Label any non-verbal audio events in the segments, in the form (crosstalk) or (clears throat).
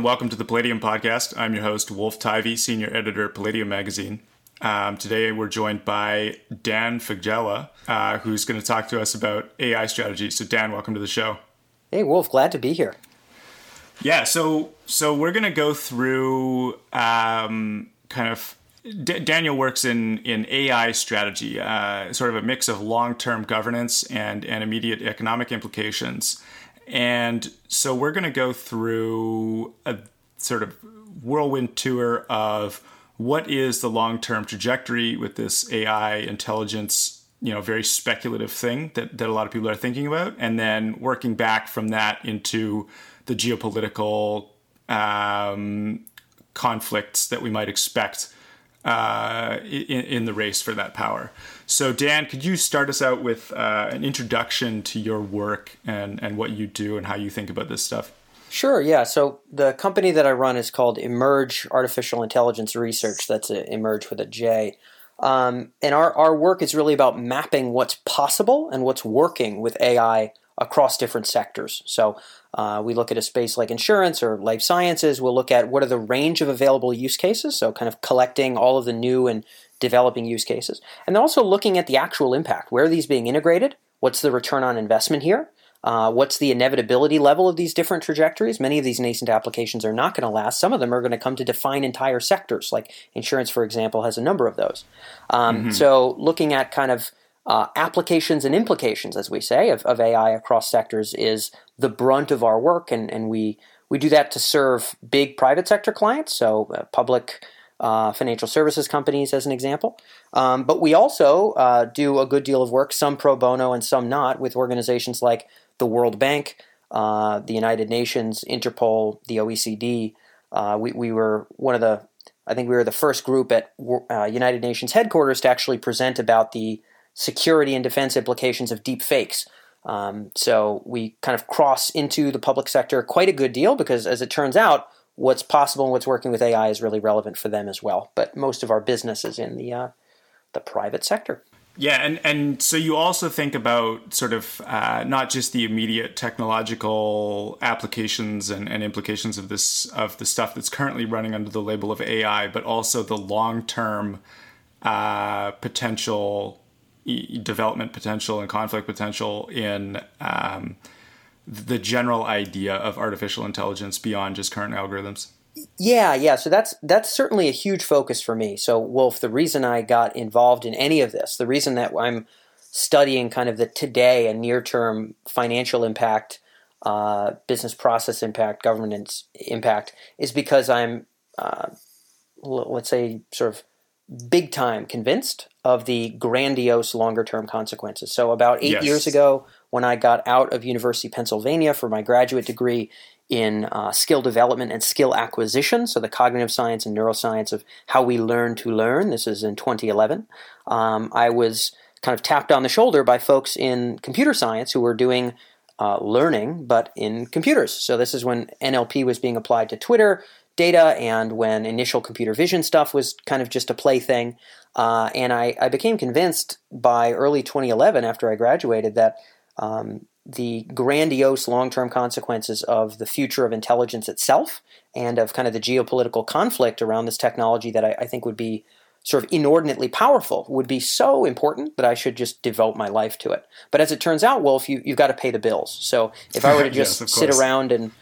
And welcome to the Palladium Podcast. I'm your host, Wolf Tivey, Senior Editor at Palladium Magazine. Um, today we're joined by Dan Faggella, uh, who's going to talk to us about AI strategy. So, Dan, welcome to the show. Hey, Wolf, glad to be here. Yeah, so so we're going to go through um, kind of D- Daniel works in in AI strategy, uh, sort of a mix of long term governance and and immediate economic implications. And so we're going to go through a sort of whirlwind tour of what is the long term trajectory with this AI intelligence, you know, very speculative thing that, that a lot of people are thinking about, and then working back from that into the geopolitical um, conflicts that we might expect uh, in, in, the race for that power. So, Dan, could you start us out with uh, an introduction to your work and, and what you do and how you think about this stuff? Sure, yeah. So, the company that I run is called Emerj Artificial Intelligence Research. That's a, Emerj with a J. Um, and our, our work is really about mapping what's possible and what's working with AI across different sectors. So, uh, we look at a space like insurance or life sciences. We'll look at what are the range of available use cases, so kind of collecting all of the new and developing use cases. And then also looking at the actual impact. Where are these being integrated? What's the return on investment here? Uh, what's the inevitability level of these different trajectories? Many of these nascent applications are not going to last. Some of them are going to come to define entire sectors, like insurance, for example, has a number of those. Um, mm-hmm. So, looking at kind of uh, applications and implications, as we say, of, of, AI across sectors is the brunt of our work, and, and we we do that to serve big private sector clients, so uh, public uh, financial services companies, as an example. Um, but we also uh, do a good deal of work, some pro bono and some not, with organizations like the World Bank, uh, the United Nations, Interpol, the OECD. Uh, we, we were one of the I think we were the first group at United Nations headquarters to actually present about the security and defense implications of deep fakes. Um, so we kind of cross into the public sector quite a good deal because, as it turns out, what's possible and what's working with AI is really relevant for them as well. But most of our business is in the uh, the private sector. Yeah, and and so you also think about sort of uh, not just the immediate technological applications and, and implications of this of the stuff that's currently running under the label of AI, but also the long term uh, potential development potential and conflict potential in um, the general idea of artificial intelligence beyond just current algorithms? Yeah, yeah. So that's that's certainly a huge focus for me. So Wolf, the reason I got involved in any of this, the reason that I'm studying kind of the today and near term financial impact, uh, business process impact, governance impact, is because I'm, uh, let's say, sort of big time convinced of the grandiose longer term consequences. So, about eight yes. years ago, when I got out of University of Pennsylvania for my graduate degree in uh, skill development and skill acquisition, so the cognitive science and neuroscience of how we learn to learn, this is in 2011, um, I was kind of tapped on the shoulder by folks in computer science who were doing uh, learning, but in computers. So, this is when NLP was being applied to Twitter data and when initial computer vision stuff was kind of just a plaything. Uh, and I, I, became convinced by early 2011, after I graduated, that um, the grandiose long term consequences of the future of intelligence itself and of kind of the geopolitical conflict around this technology that I, I think would be sort of inordinately powerful would be so important that I should just devote my life to it. But as it turns out, Wolf, you, you've got to pay the bills. So if I were to (laughs) just yes, sit around and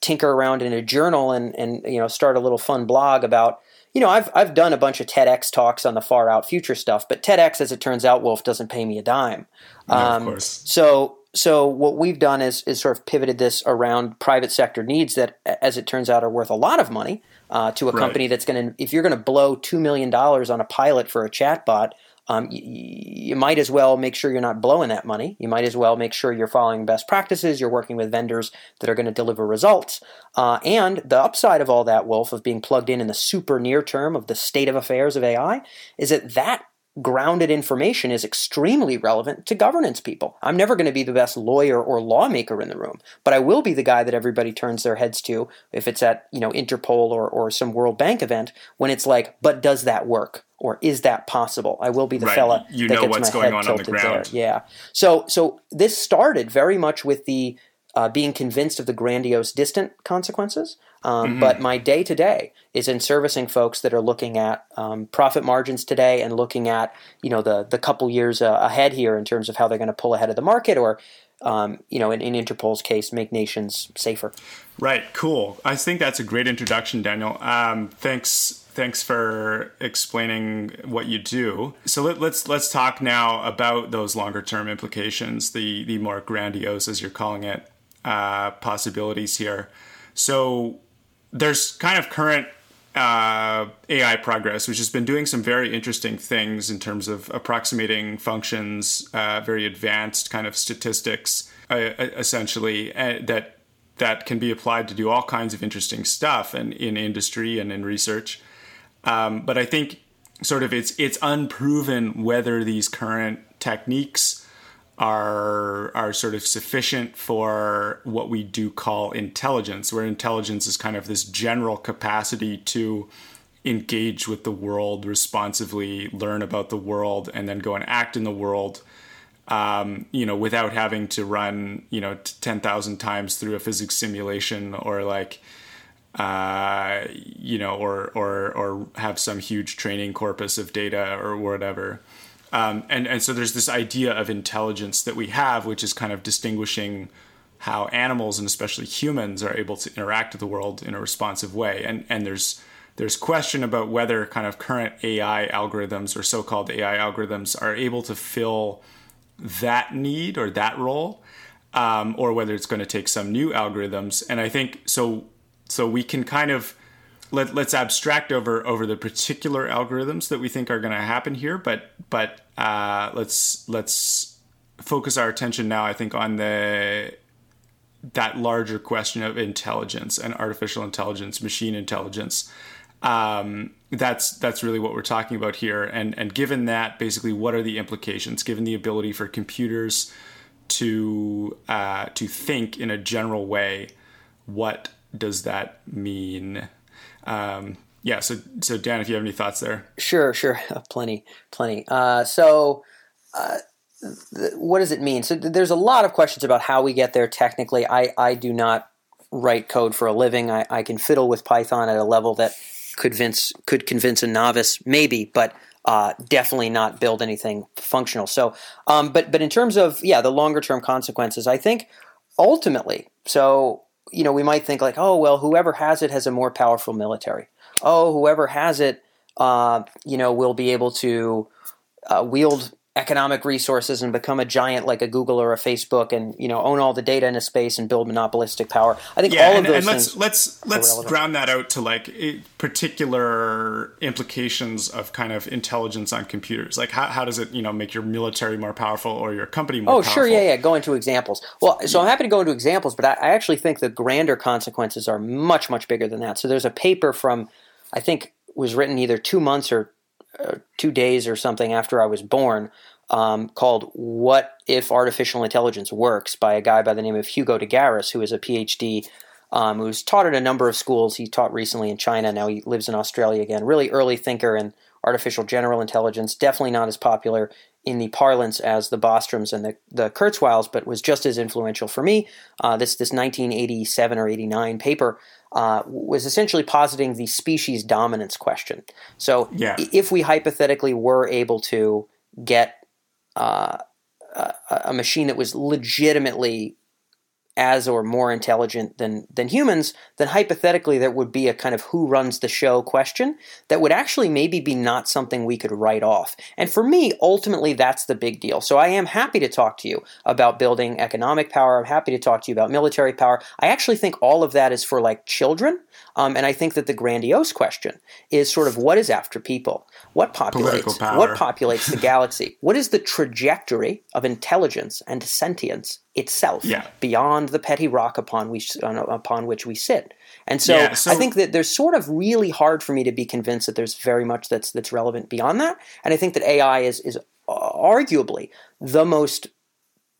tinker around in a journal and, and you know start a little fun blog about you know I've I've done a bunch of TEDx talks on the far out future stuff, but TEDx, as it turns out, Wolf doesn't pay me a dime. No, um, of course. So so what we've done is is sort of pivoted this around private sector needs that, as it turns out, are worth a lot of money uh, to a right. company that's going to if you're going to blow two million dollars on a pilot for a chatbot um, you, you, might as well make sure you're not blowing that money. You might as well make sure you're following best practices. You're working with vendors that are going to deliver results. Uh, and the upside of all that, Wolf, of being plugged in in the super near term of the state of affairs of AI, is that that grounded information is extremely relevant to governance people. I'm never going to be the best lawyer or lawmaker in the room, but I will be the guy that everybody turns their heads to if it's at, you know, Interpol or, or some World Bank event when it's like, but does that work? Or is that possible? I will be the right. fella you that know gets what's my going head on tilted on the ground. There. Yeah. So so this started very much with the uh, being convinced of the grandiose, distant consequences. Um, mm-hmm. But my day to day is in servicing folks that are looking at um, profit margins today and looking at you know the the couple years uh, ahead here in terms of how they're going to pull ahead of the market or um, you know, in, in, Interpol's case, make nations safer. Right. Cool. I think that's a great introduction, Daniel. Um, thanks. Thanks for explaining what you do. So let, us let's, let's talk now about those longer term implications, the the more grandiose, as you're calling it, uh, possibilities here. So there's kind of current uh, AI progress, which has been doing some very interesting things in terms of approximating functions, uh, very advanced kind of statistics, uh, essentially uh, that that can be applied to do all kinds of interesting stuff and in industry and in research. Um, but I think sort of it's it's unproven whether these current techniques are are sort of sufficient for what we do call intelligence, where intelligence is kind of this general capacity to engage with the world responsively, learn about the world, and then go and act in the world. Um, you know, without having to run, you know, ten thousand times through a physics simulation or like, uh, you know, or or or have some huge training corpus of data or whatever. Um, and and so there's this idea of intelligence that we have, which is kind of distinguishing how animals and especially humans are able to interact with the world in a responsive way. And and there's there's question about whether kind of current AI algorithms or so-called AI algorithms are able to fill that need or that role, um, or whether it's going to take some new algorithms. And I think so. So we can kind of let, us abstract over over the particular algorithms that we think are going to happen here, but but uh, let's let's focus our attention now. I think on the that larger question of intelligence and artificial intelligence, machine intelligence. Um, that's that's really what we're talking about here. And and given that, basically, what are the implications? Given the ability for computers to uh, to think in a general way, what does that mean? Um, yeah, so so Dan, if you have any thoughts there, sure, sure, (laughs) plenty, plenty. Uh, so. Uh, th- what does it mean? So th- there's a lot of questions about how we get there technically. I, I do not write code for a living. I, I can fiddle with Python at a level that could convince could convince a novice, maybe, but uh, definitely not build anything functional. So, um, but but in terms of yeah, the longer term consequences, I think ultimately, so you know, we might think like, oh, well, whoever has it has a more powerful military. Oh, whoever has it, uh, you know, will be able to uh, wield economic resources and become a giant like a Google or a Facebook and you know own all the data in a space and build monopolistic power. I think yeah, all and, of those and let's things let's let's ground that out to like particular implications of kind of intelligence on computers. Like how, how does it you know make your military more powerful or your company more? Powerful. Oh, powerful? sure, yeah, yeah. Go into examples. Well, so I'm happy to go into examples, but I, I actually think the grander consequences are much much bigger than that. So there's a paper from I think was written either two months or two days or something after I was born um, called What If Artificial Intelligence Works by a guy by the name of Hugo de Garis, who is a PhD um, who's taught at a number of schools. He taught recently in China, now he lives in Australia again. Really early thinker in artificial general intelligence, definitely not as popular in the parlance as the Bostroms and the, the Kurzweils, but was just as influential for me. Uh, this, this 1987 or 89 paper uh, was essentially positing the species dominance question. So, yeah. if we hypothetically were able to get uh, a, a machine that was legitimately as or more intelligent than than humans, then hypothetically there would be a kind of who runs the show question that would actually maybe be not something we could write off. And for me, ultimately that's the big deal. So I am happy to talk to you about building economic power. I'm happy to talk to you about military power. I actually think all of that is for like children. Um, and I think that the grandiose question is sort of what is after people? What populates what populates the galaxy? (laughs) What is the trajectory of intelligence and sentience itself yeah. beyond the petty rock upon which upon which we sit? And so, yeah, so, I think that there's sort of really hard for me to be convinced that there's very much that's that's relevant beyond that. And I think that AI is is arguably the most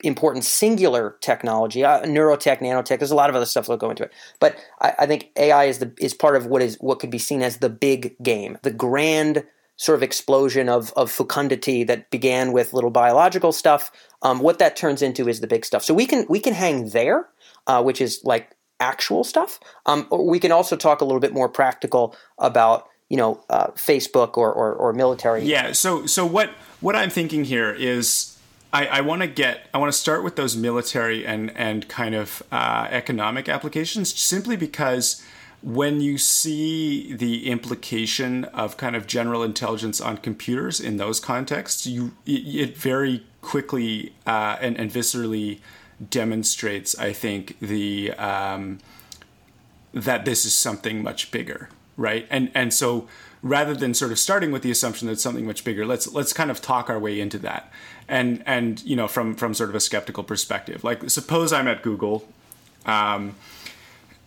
important singular technology, uh, neurotech, nanotech. There's a lot of other stuff that'll go into it, but I, I, think AI is the is part of what is what could be seen as the big game, the grand sort of explosion of of fecundity that began with little biological stuff. Um, what that turns into is the big stuff. So we can we can hang there. uh, which is like actual stuff. Um, we can also talk a little bit more practical about you know uh, Facebook or, or, or military. Yeah. So so what what I'm thinking here is. I, I want to get. I want to start with those military and and kind of uh, economic applications, simply because when you see the implication of kind of general intelligence on computers in those contexts, you it, very quickly uh, and, and viscerally demonstrates, I think, the um, that this is something much bigger, right? And and so rather than sort of starting with the assumption that it's something much bigger, let's let's kind of talk our way into that, and and you know from from sort of a skeptical perspective. Like suppose I'm at Google, um,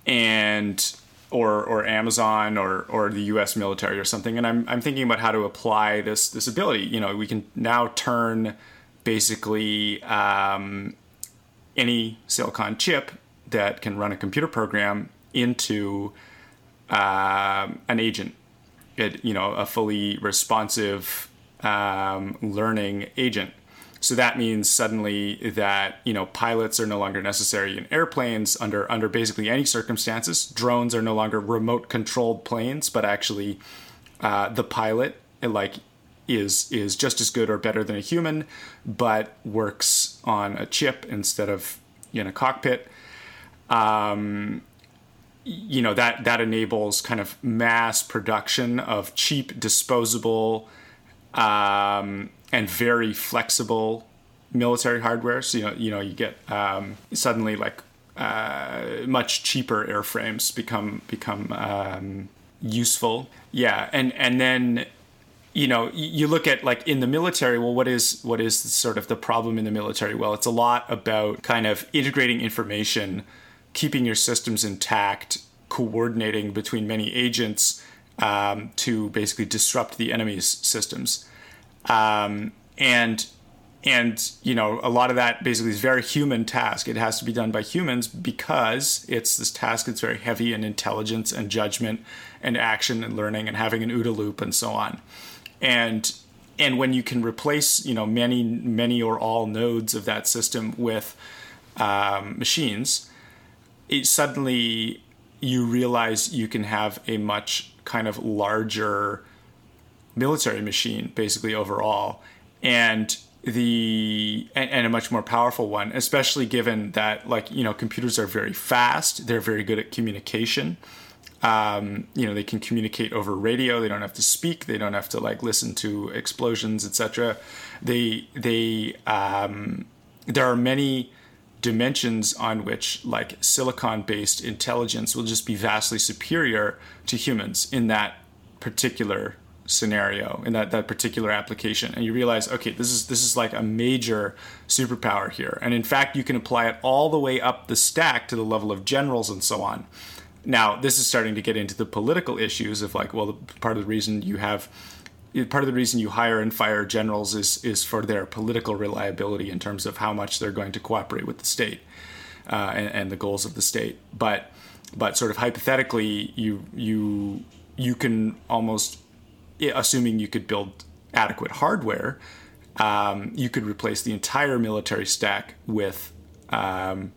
and or or Amazon or or the U.S. military or something, and I'm I'm thinking about how to apply this this ability. You know, we can now turn basically um, any silicon chip that can run a computer program into uh, an agent, it, you know, a fully responsive um, learning agent. So that means suddenly that you know pilots are no longer necessary in airplanes under under basically any circumstances. Drones are no longer remote controlled planes, but actually uh, the pilot like is is just as good or better than a human, but works on a chip instead of in a cockpit. Um, you know that that enables kind of mass production of cheap, disposable, um, and very flexible military hardware. So you know you know you get um, suddenly like uh, much cheaper airframes become become um, useful. Yeah, and and then you know you look at like in the military well what is what is sort of the problem in the military well it's a lot about kind of integrating information keeping your systems intact coordinating between many agents um, to basically disrupt the enemy's systems um, and and you know a lot of that basically is very human task. It has to be done by humans because it's this task that's very heavy in intelligence and judgment and action and learning and having an OODA loop and so on. And and when you can replace you know many many or all nodes of that system with um, machines it suddenly you realize you can have a much kind of larger military machine basically overall and the and, and, a much more powerful one especially given that like you know computers are very fast they're very good at communication. Um, you know they can communicate over radio they don't have to speak they don't have to like listen to explosions etc they they um, there are many dimensions on which like silicon based intelligence will just be vastly superior to humans in that particular scenario in that, that particular application and you realize okay this is this is like a major superpower here and in fact you can apply it all the way up the stack to the level of generals and so on now, this is starting to get into the political issues of like, well, part of the reason you have part of the reason you hire and fire generals is is for their political reliability in terms of how much they're going to cooperate with the state uh, and, and, the goals of the state. But but sort of hypothetically, you you you can almost assuming you could build adequate hardware, um, you could replace the entire military stack with um,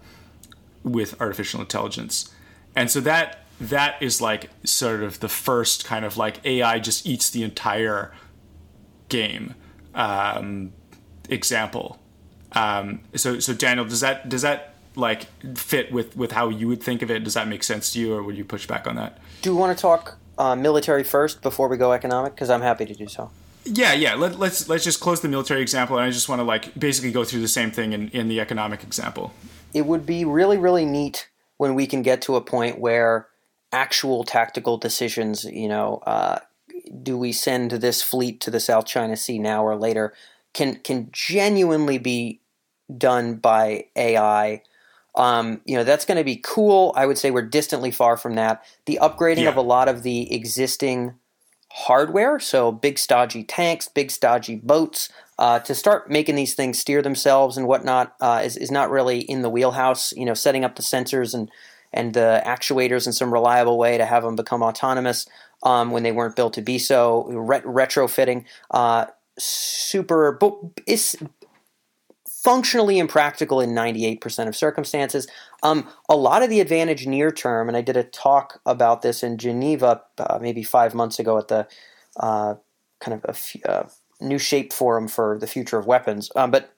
with artificial intelligence and so that that is like sort of the first kind of like AI just eats the entire game um, example. Um, so so Daniel, does that does that like fit with with how you would think of it? Does that make sense to you, or would you push back on that? Do you want to talk uh, military first before we go economic? Because I'm happy to do so. Yeah, yeah. Let, us let's, let's just close the military example, and I just want to like basically go through the same thing in, in the economic example. It would be really really neat when we can get to a point where actual tactical decisions, you know, uh, do we send this fleet to the South China Sea now or later, can can genuinely be done by AI. Um, you know, that's going to be cool. I would say we're distantly far from that. The upgrading yeah. of a lot of the existing hardware, so big stodgy tanks, big stodgy boats, uh, to start making these things steer themselves and whatnot uh, is, is not really in the wheelhouse. You know, setting up the sensors and and the actuators in some reliable way to have them become autonomous um, when they weren't built to be so. Ret- retrofitting, uh, super. It's functionally impractical in 98% of circumstances. Um, a lot of the advantage near term, and I did a talk about this in Geneva uh, maybe five months ago at the uh, kind of a uh, new shape forum for the future of weapons, um, but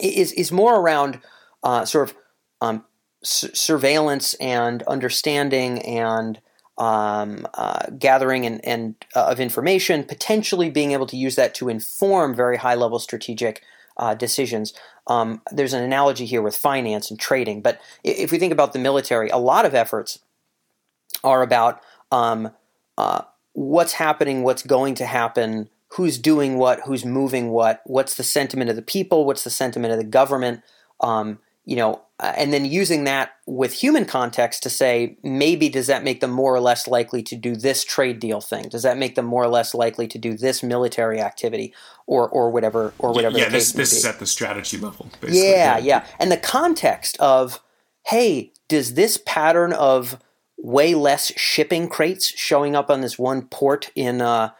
is is more around uh, sort of um, surveillance and understanding and um, uh, gathering and, and uh, of information, potentially being able to use that to inform very high level strategic uh, decisions. Um, there's an analogy here with finance and trading, but if we think about the military, a lot of efforts are about um, uh, what's happening, what's going to happen, who's doing what, who's moving what, what's the sentiment of the people, what's the sentiment of the government. Um, you know, uh, and then using that with human context to say maybe does that make them more or less likely to do this trade deal thing? Does that make them more or less likely to do this military activity or or whatever or whatever? Yeah, this this is at the strategy level. Basically. Yeah, yeah, and the context of hey, does this pattern of way less shipping crates showing up on this one port in uh,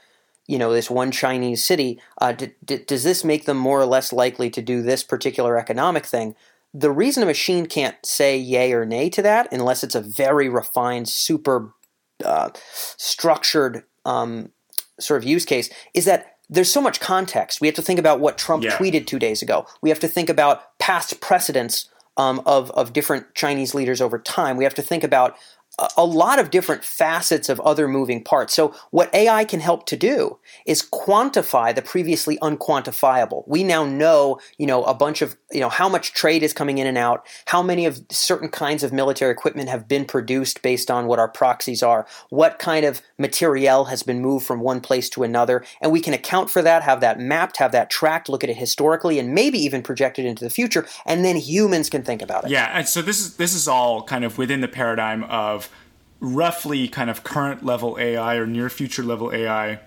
you know this one Chinese city, uh, d- d- does this make them more or less likely to do this particular economic thing? The reason a machine can't say yay or nay to that, unless it's a very refined, super uh, structured um, sort of use case, is that there's so much context. We have to think about what Trump yeah. tweeted two days ago. We have to think about past precedents um, of of different Chinese leaders over time. We have to think about a lot of different facets of other moving parts. So what AI can help to do is quantify the previously unquantifiable. We now know, you know, a bunch of, you know, how much trade is coming in and out, how many of certain kinds of military equipment have been produced based on what our proxies are, what kind of materiel has been moved from one place to another, and we can account for that, have that mapped, have that tracked, look at it historically and maybe even project it into the future, and then humans can think about it. Yeah, and so this is this is all kind of within the paradigm of roughly kind of current level AI or near future level AI.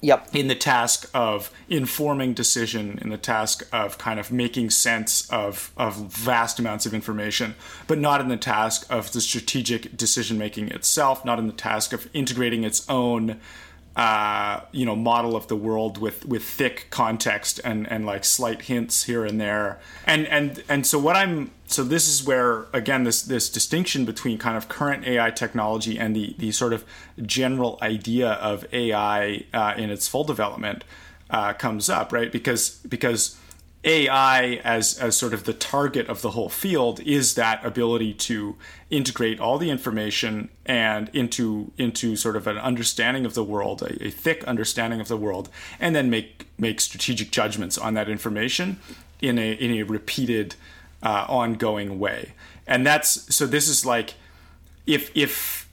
Yep. In the task of informing decision, in the task of kind of making sense of, of vast amounts of information, but not in the task of the strategic decision making itself, not in the task of integrating its own uh, you know model of the world with with thick context and and like slight hints here and there. And and and so what i'm so this is where again this this distinction between kind of current ai technology and the the sort of general idea of ai uh, in its full development uh, comes up right? Because because AI as as sort of the target of the whole field is that ability to integrate all the information and into into sort of an understanding of the world, a, a thick understanding of the world, and then make make strategic judgments on that information in a in a repeated, uh, ongoing way. And that's so. This is like if if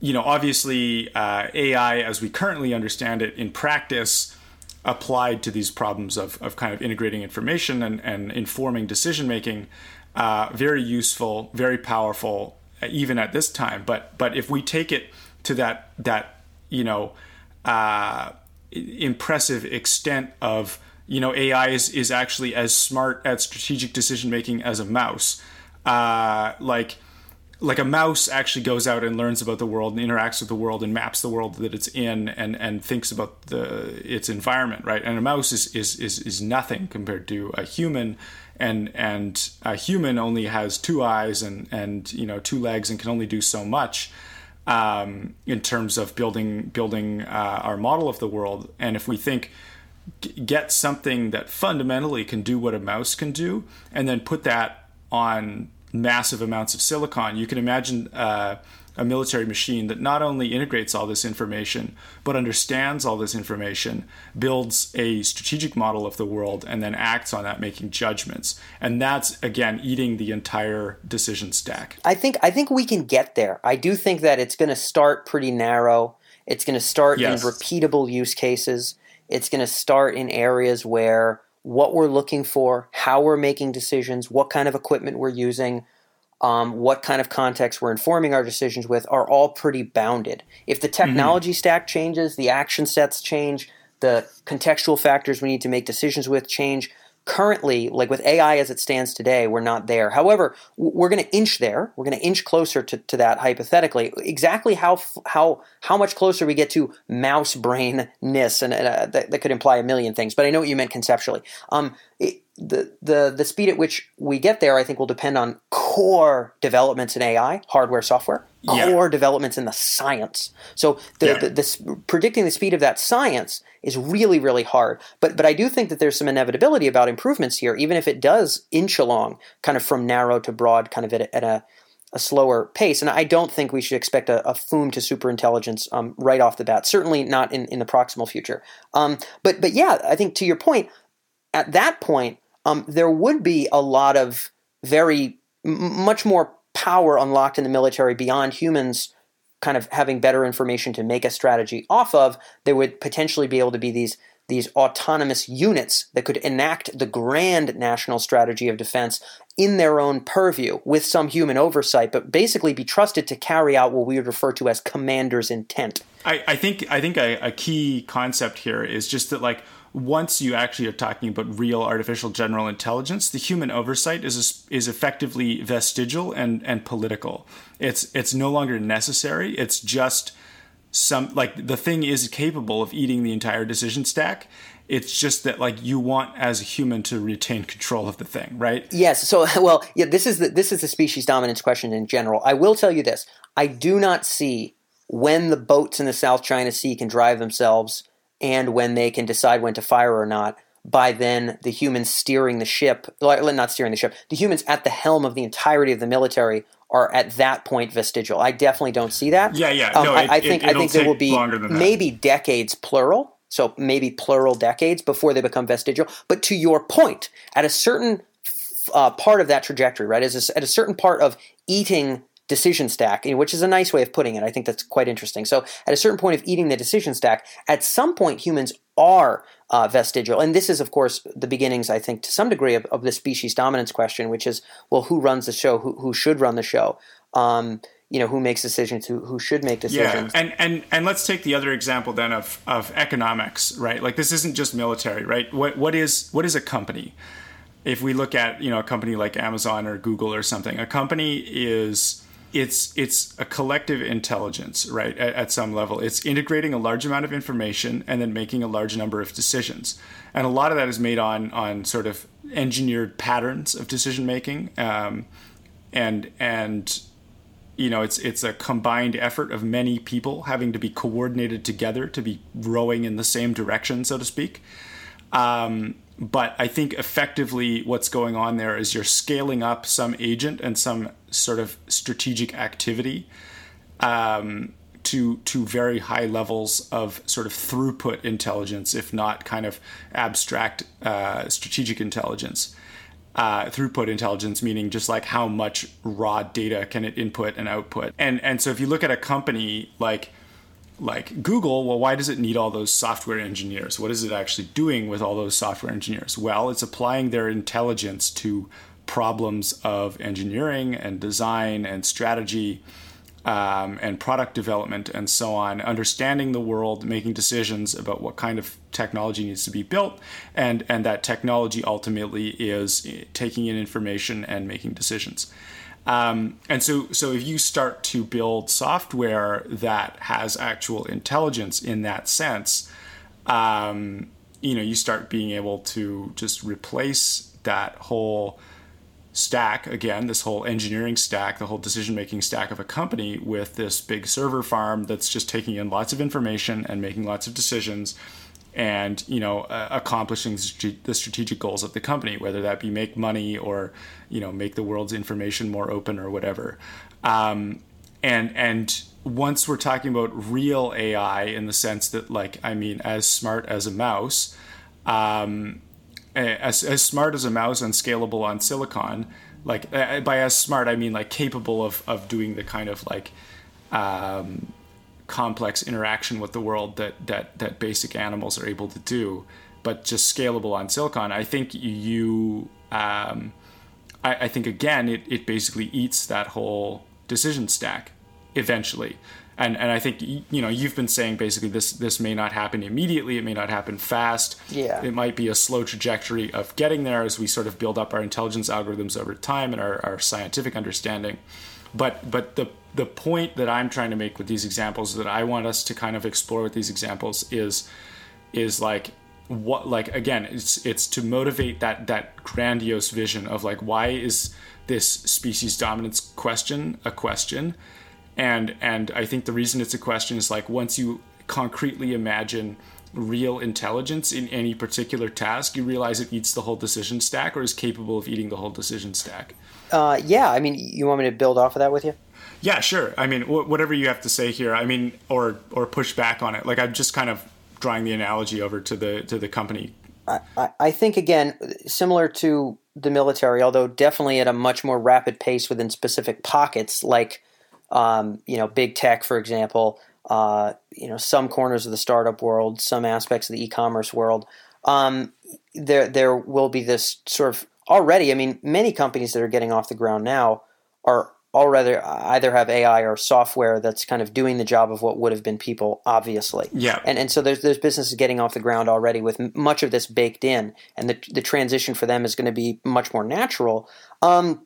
you know obviously uh, AI as we currently understand it in practice applied to these problems of, of kind of integrating information and, and informing decision making uh, very useful very powerful even at this time. But but if we take it to that that you know uh, impressive extent of you know AI is, is actually as smart at strategic decision making as a mouse uh, like like a mouse actually goes out and learns about the world and interacts with the world and maps the world that it's in and and thinks about the its environment right? And a mouse is is is, is nothing compared to a human and and a human only has two eyes and and you know two legs and can only do so much um, in terms of building building uh, our model of the world. And if we think get something that fundamentally can do what a mouse can do and then put that on massive amounts of silicon. You can imagine uh, a military machine that not only integrates all this information, but understands all this information, builds a strategic model of the world, and then acts on that, making judgments. And that's again eating the entire decision stack. I think I think we can get there. I do think that it's going to start pretty narrow. It's going to start yes. in repeatable use cases. It's going to start in areas where what we're looking for, how we're making decisions, what kind of equipment we're using, um, what kind of context we're informing our decisions with are all pretty bounded. If the mm-hmm. technology mm-hmm. stack changes, the action sets change, the contextual factors we need to make decisions with change, currently, like with AI as it stands today, we're not there. However, we're going to inch there. We're going to inch closer to, to that hypothetically. Exactly how how how much closer we get to mouse brainness, and uh, that, that, could imply a million things. But I know what you meant conceptually. Um, it, the the the speed at which we get there, I think, will depend on core developments in AI, hardware, software, Yeah. core developments in the science. So the, Yeah. the, the predicting the speed of that science is really really hard. But but I do think that there's some inevitability about improvements here, even if it does inch along, kind of from narrow to broad, kind of at a, at a a slower pace. And I don't think we should expect a, a foom to superintelligence um, right off the bat. Certainly not in, in the proximal future. Um, but but yeah, I think to your point, at that point, um, there would be a lot of very m- much more power unlocked in the military beyond humans kind of having better information to make a strategy off of. There would potentially be able to be these these autonomous units that could enact the grand national strategy of defense in their own purview with some human oversight, but basically be trusted to carry out what we would refer to as commander's intent. I, I think I think a, a key concept here is just that like once you actually are talking about real artificial general intelligence, the human oversight is is effectively vestigial and and political. It's it's no longer necessary. It's just some like the thing is capable of eating the entire decision stack. It's just that like you want as a human to retain control of the thing, right? Yes. So, (laughs) well, yeah. This is the this is the species dominance question in general. I will tell you this: I do not see when the boats in the South China Sea can drive themselves, and when they can decide when to fire or not. By then, the humans steering the ship, not steering the ship, the humans at the helm of the entirety of the military are at that point vestigial. I definitely don't see that. Yeah, yeah. Um, No, I, it- I think I think there will be longer than that. maybe decades plural. So maybe plural decades before they become vestigial. But to your point, at a certain uh, part of that trajectory, right, is at a certain part of eating decision stack, which is a nice way of putting it. I think that's quite interesting. So, at a certain point of eating the decision stack, at some point humans are uh, vestigial, and this is, of course, the beginnings, I think, to some degree, of, of the species dominance question, which is, well, who runs the show? Who, who should run the show? Um, you know, who makes decisions? Who, who should make decisions? Yeah, and and and let's take the other example then of of economics, right? Like this isn't just military, right? What what is what is a company? If we look at you know a company like Amazon or Google or something, a company is it's it's a collective intelligence, right? At, at some level, it's integrating a large amount of information and then making a large number of decisions, and a lot of that is made on on sort of engineered patterns of decision making, um, and and you know it's it's a combined effort of many people having to be coordinated together to be rowing in the same direction so to speak um, but I think effectively what's going on there is you're scaling up some agent and some sort of strategic activity um, to to very high levels of sort of throughput intelligence, if not kind of abstract uh, strategic intelligence. Uh, throughput intelligence meaning just like how much raw data can it input and output, and and so if you look at a company like like Google, well, why does it need all those software engineers? What is it actually doing with all those software engineers? Well, it's applying their intelligence to problems of engineering and design and strategy um, and product development and so on, understanding the world, making decisions about what kind of technology needs to be built, and, and that technology ultimately is taking in information and making decisions. Um, and so, so if you start to build software that has actual intelligence in that sense, um, you know, you start being able to just replace that whole stack again, this whole engineering stack, the whole decision making stack of a company with this big server farm that's just taking in lots of information and making lots of decisions and you know uh, accomplishing the strategic goals of the company whether that be make money or you know make the world's information more open or whatever. Um, and and once we're talking about real ai in the sense that like i mean as smart as a mouse um, as, as smart as a mouse and scalable on silicon like by as smart i mean like capable of, of doing the kind of like um, complex interaction with the world that that that basic animals are able to do, but just scalable on silicon. I think you, um, I, I think again, it, it basically eats that whole decision stack eventually. And, and I think you know you've been saying basically this this may not happen immediately. It may not happen fast. Yeah. It might be a slow trajectory of getting there as we sort of build up our intelligence algorithms over time and our, our scientific understanding. But but the the point that I'm trying to make with these examples that I want us to kind of explore with these examples is is like what like again it's it's to motivate that that grandiose vision of like why is this species dominance question a question and and i think the reason it's a question is like once you concretely imagine real intelligence in any particular task you realize it eats the whole decision stack or is capable of eating the whole decision stack. Uh, yeah i mean you want me to build off of that with you? Yeah sure. I mean wh- whatever you have to say here i mean or or push back on it. Like i'm just kind of drawing the analogy over to the to the company. I, I think again, similar to the military, although definitely at a much more rapid pace within specific pockets, like um, you know big tech, for example. Uh, you know some corners of the startup world, some aspects of the e-commerce world. Um, there there will be this sort of already. I mean, many companies that are getting off the ground now are already either have AI or software that's kind of doing the job of what would have been people, obviously. Yeah. And and so there's there's businesses getting off the ground already with much of this baked in, and the the transition for them is going to be much more natural. Um,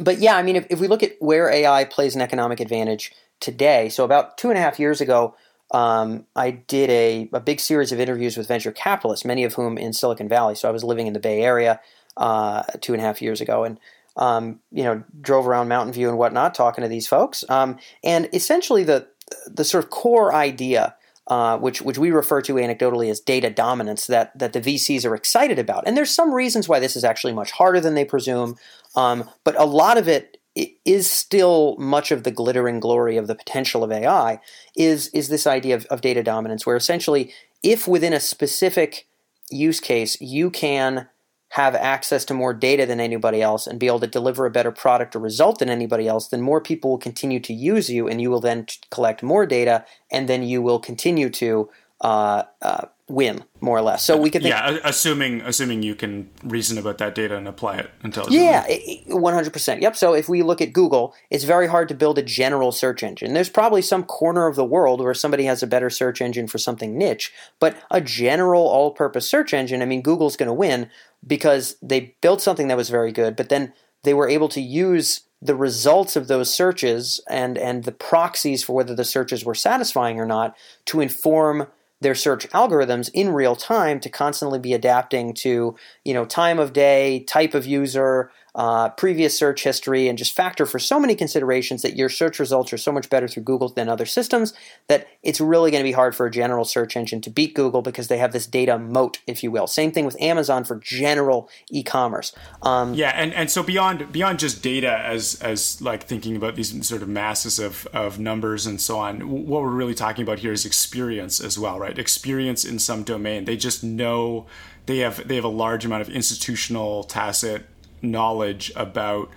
but yeah, I mean, if, if we look at where AI plays an economic advantage today, so about two and a half years ago. Um, I did a, a big series of interviews with venture capitalists, many of whom in Silicon Valley. So I was living in the Bay Area uh, two and a half years ago, and um, you know, drove around Mountain View and whatnot, talking to these folks. Um, and essentially, the the sort of core idea, uh, which which we refer to anecdotally as data dominance, that that the VCs are excited about. And there's some reasons why this is actually much harder than they presume, um, but a lot of it is still much of the glittering glory of the potential of AI. Is is this idea of, of data dominance, where essentially, if within a specific use case you can have access to more data than anybody else and be able to deliver a better product or result than anybody else, then more people will continue to use you and you will then collect more data and then you will continue to uh, uh, win more or less. So we could think, yeah, assuming assuming you can reason about that data and apply it intelligently. Yeah, one hundred percent. Yep. So if we look at Google, it's very hard to build a general search engine. There's probably some corner of the world where somebody has a better search engine for something niche, but a general all-purpose search engine. I mean, Google's going to win because they built something that was very good, but then they were able to use the results of those searches and and the proxies for whether the searches were satisfying or not to inform their search algorithms in real time to constantly be adapting to you know time of day, type of user, uh, previous search history, and just factor for so many considerations that your search results are so much better through Google than other systems that it's really going to be hard for a general search engine to beat Google because they have this data moat, if you will. Same thing with Amazon for general e-commerce. Um, yeah, and, and so beyond beyond just data as as like thinking about these sort of masses of, of numbers and so on, what we're really talking about here is experience as well, right? Experience in some domain. They just know they have they have a large amount of institutional tacit knowledge about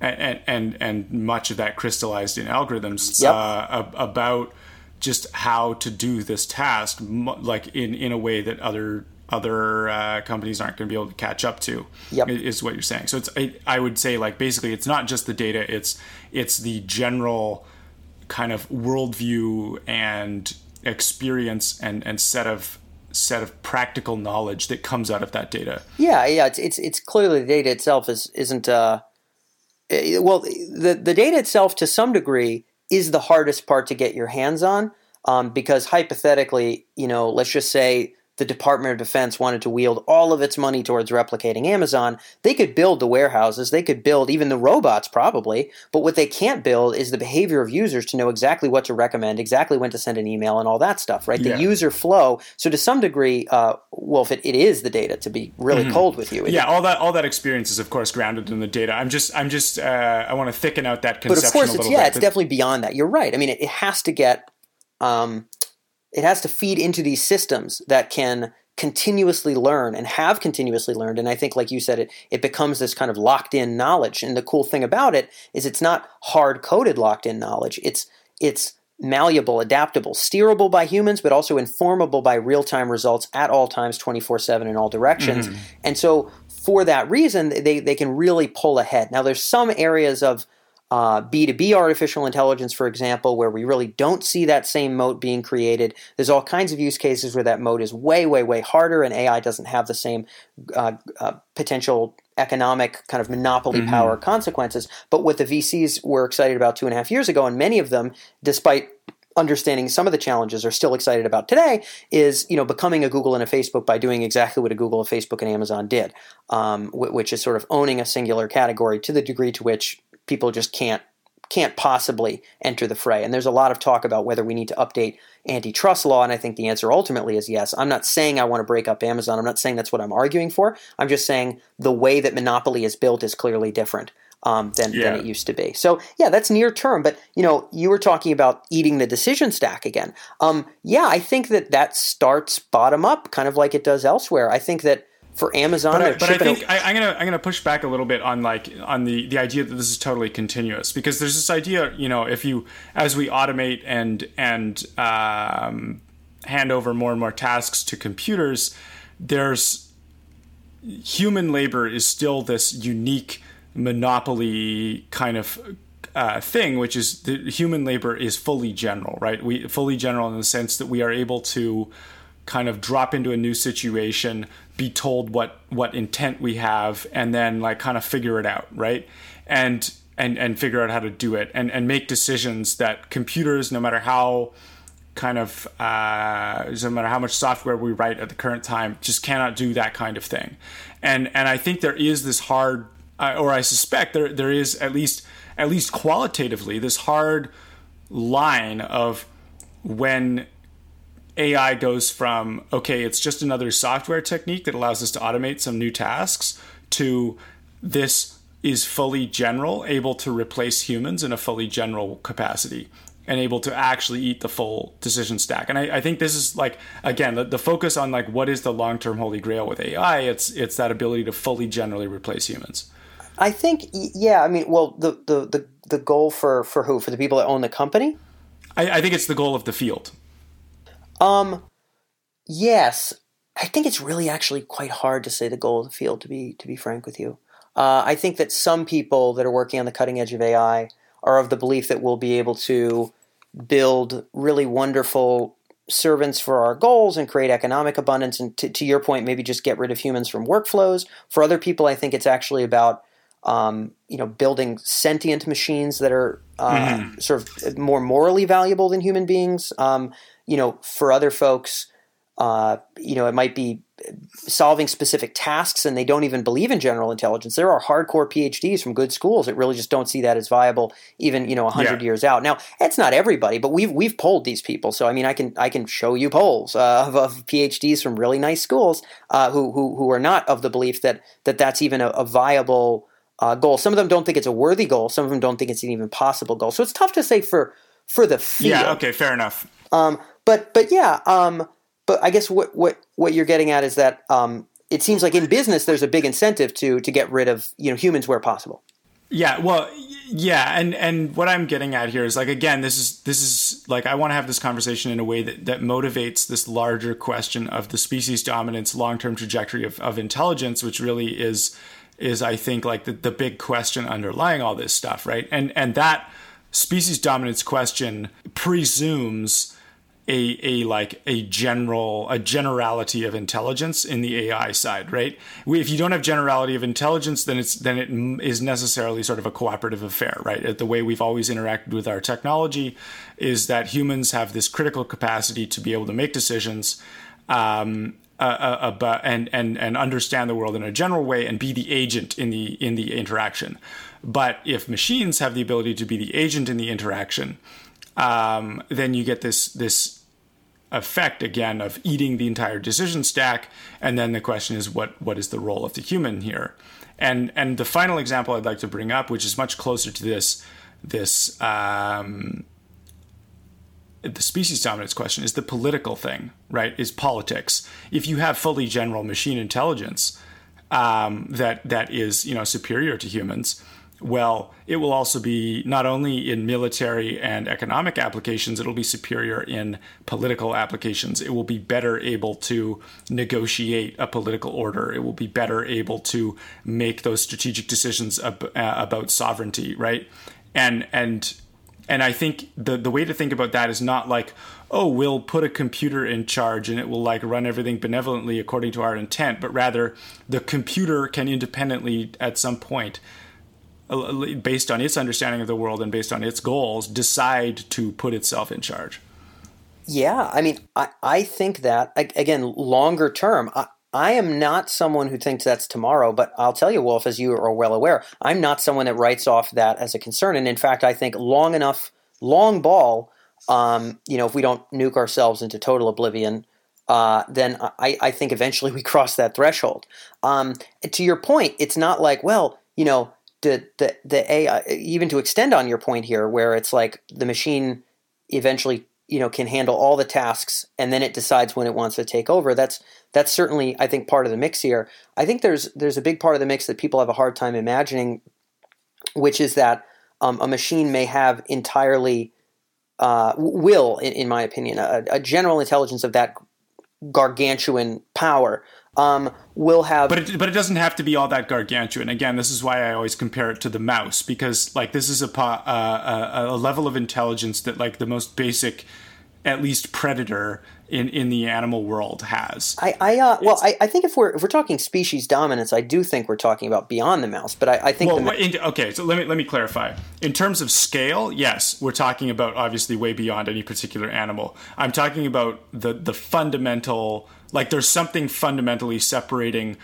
and and and much of that crystallized in algorithms yep. uh, about just how to do this task like in in a way that other other uh, companies aren't going to be able to catch up to yep. is what you're saying so it's I, I would say like basically it's not just the data it's it's the general kind of worldview and experience and and set of set of practical knowledge that comes out of that data. Yeah, yeah, it's it's, it's clearly the data itself is isn't uh, eh, well the the data itself to some degree is the hardest part to get your hands on um, because hypothetically, you know, let's just say the Department of Defense wanted to wield all of its money towards replicating Amazon, they could build the warehouses, they could build even the robots probably, but what they can't build is the behavior of users to know exactly what to recommend, exactly when to send an email, and all that stuff, right? The yeah. user flow. So to some degree, uh, well, if it, it is the data, to be really mm-hmm. cold with you, yeah, all that all that experience is of course grounded in the data. I'm just I'm just uh, I want to thicken out that conception. But of course, it's yeah, bit, it's definitely beyond that. You're right. I mean, it, it has to get. Um, it has to feed into these systems that can continuously learn and have continuously learned. And I think, like you said, it, it becomes this kind of locked in knowledge. And the cool thing about it is it's not hard coded locked in knowledge. It's, it's malleable, adaptable, steerable by humans, but also informable by real time results at all times, 24 7 in all directions. Mm-hmm. And so, for that reason, they, they can really pull ahead. Now, there's some areas of uh, B2B artificial intelligence, for example, where we really don't see that same moat being created. There's all kinds of use cases where that moat is way, way, way harder, and AI doesn't have the same uh, uh, potential economic kind of monopoly mm-hmm. power consequences. But what the VCs were excited about two and a half years ago, and many of them, despite understanding some of the challenges are still excited about today is you know becoming a Google and a Facebook by doing exactly what a Google, a Facebook, and Amazon did, um, which is sort of owning a singular category to the degree to which people just can't can't possibly enter the fray. And there's a lot of talk about whether we need to update antitrust law, and I think the answer ultimately is yes. I'm not saying I want to break up Amazon. I'm not saying that's what I'm arguing for. I'm just saying the way that monopoly is built is clearly different um, than, yeah. than it used to be. So yeah, that's near term. But you know, you were talking about eating the decision stack again. Um, yeah, I think that that starts bottom up, kind of like it does elsewhere. I think that for Amazon, but, I, but I think I, am gonna I'm gonna push back a little bit on like on the the idea that this is totally continuous because there's this idea, you know, if you as we automate and and um, hand over more and more tasks to computers, there's human labor is still this unique monopoly kind of uh, thing, which is the human labor is fully general, right? We fully general in the sense that we are able to kind of drop into a new situation, be told what what intent we have, and then like kind of figure it out, right? And and and figure out how to do it, and and make decisions that computers, no matter how kind of uh, no matter how much software we write at the current time, just cannot do that kind of thing. And and I think there is this hard or I suspect there there is at least at least qualitatively this hard line of when AI goes from okay, it's just another software technique that allows us to automate some new tasks to this is fully general, able to replace humans in a fully general capacity and able to actually eat the full decision stack. And I, I think this is like again the, the, focus on like what is the long term holy grail with AI. It's it's that ability to fully generally replace humans. I think, yeah. I mean, well, the the the, the goal for for who? For the people that own the company? I, I think it's the goal of the field. Um, yes. I think it's really actually quite hard to say the goal of the field. To be to be frank with you, uh, I think that some people that are working on the cutting edge of AI are of the belief that we'll be able to build really wonderful servants for our goals and create economic abundance and to, to, your point maybe just get rid of humans from workflows for other people i think it's actually about um, you know, building sentient machines that are uh, mm-hmm. sort of more morally valuable than human beings. Um, you know, for other folks, uh, you know, it might be solving specific tasks and they don't even believe in general intelligence. There are hardcore PhDs from good schools that really just don't see that as viable even, you know, 100 yeah. years out. Now, it's not everybody, but we've we've polled these people. So I mean, I can I can show you polls uh, of, of, PhDs from really nice schools uh, who, who who are not of the belief that that that's even a, a viable uh, goal. Some of them don't think it's a worthy goal. Some of them don't think it's an even possible goal. So it's tough to say for for the field. Yeah. Okay. Fair enough. Um, but but yeah. Um, but I guess what what what you're getting at is that um, it seems like in business there's a big incentive to to get rid of you know humans where possible. Yeah. Well. Yeah. And and what I'm getting at here is like again this is this is like I want to have this conversation in a way that that motivates this larger question of the species dominance long term trajectory of of intelligence, which really is is I think like the, the big question underlying all this stuff, right? And and that species dominance question presumes a, a like a general a generality of intelligence in the AI side, right? If you don't have generality of intelligence, then it's then it is necessarily sort of a cooperative affair, right? The way we've always interacted with our technology is that humans have this critical capacity to be able to make decisions, um, uh, and and and understand the world in a general way and be the agent in the in the interaction. But if machines have the ability to be the agent in the interaction, um, then you get this this effect again of eating the entire decision stack. And then the question is, what what is the role of the human here? And and the final example I'd like to bring up, which is much closer to this this um, the species dominance question is the political thing, right? Is politics. If you have fully general machine intelligence um, that that is you know superior to humans, well, it will also be not only in military and economic applications, it'll be superior in political applications. It will be better able to negotiate a political order. It will be better able to make those strategic decisions ab- uh, about sovereignty, right? And and and I think the the way to think about that is not like, oh, we'll put a computer in charge and it will like run everything benevolently according to our intent, but rather the computer can independently at some point based on its understanding of the world and based on its goals decide to put itself in charge. Yeah, I mean, I, I think that again, longer term. I, I am not someone who thinks that's tomorrow, but I'll tell you, Wolf, as you are well aware, I'm not someone that writes off that as a concern. And in fact, I think long enough, long ball, um, you know, if we don't nuke ourselves into total oblivion, uh, then I, I, think eventually (laughs) we cross that threshold. Um, to your point, it's not like, well, you know, the, the, the AI, even to extend on your point here, where it's like the machine eventually you know can handle all the tasks and then it decides when it wants to take over. That's that's certainly i think part of the mix here. I think there's there's a big part of the mix that people have a hard time imagining which is that um, a machine may have entirely uh, will in, in, my opinion a, a, general intelligence of that gargantuan power um, will have. But it, but it doesn't have to be all that gargantuan. Again, this is why I always compare it to the mouse because like this is a uh, a, a level of intelligence that like the most basic, at least predator in, in the animal world has. I, I uh, well, I, I think if we're if we're talking species dominance, I do think we're talking about beyond the mouse. But I, I think well, the, in, okay. So let me let me clarify. In terms of scale, yes, we're talking about obviously way beyond any particular animal. I'm talking about the the fundamental like there's something fundamentally separating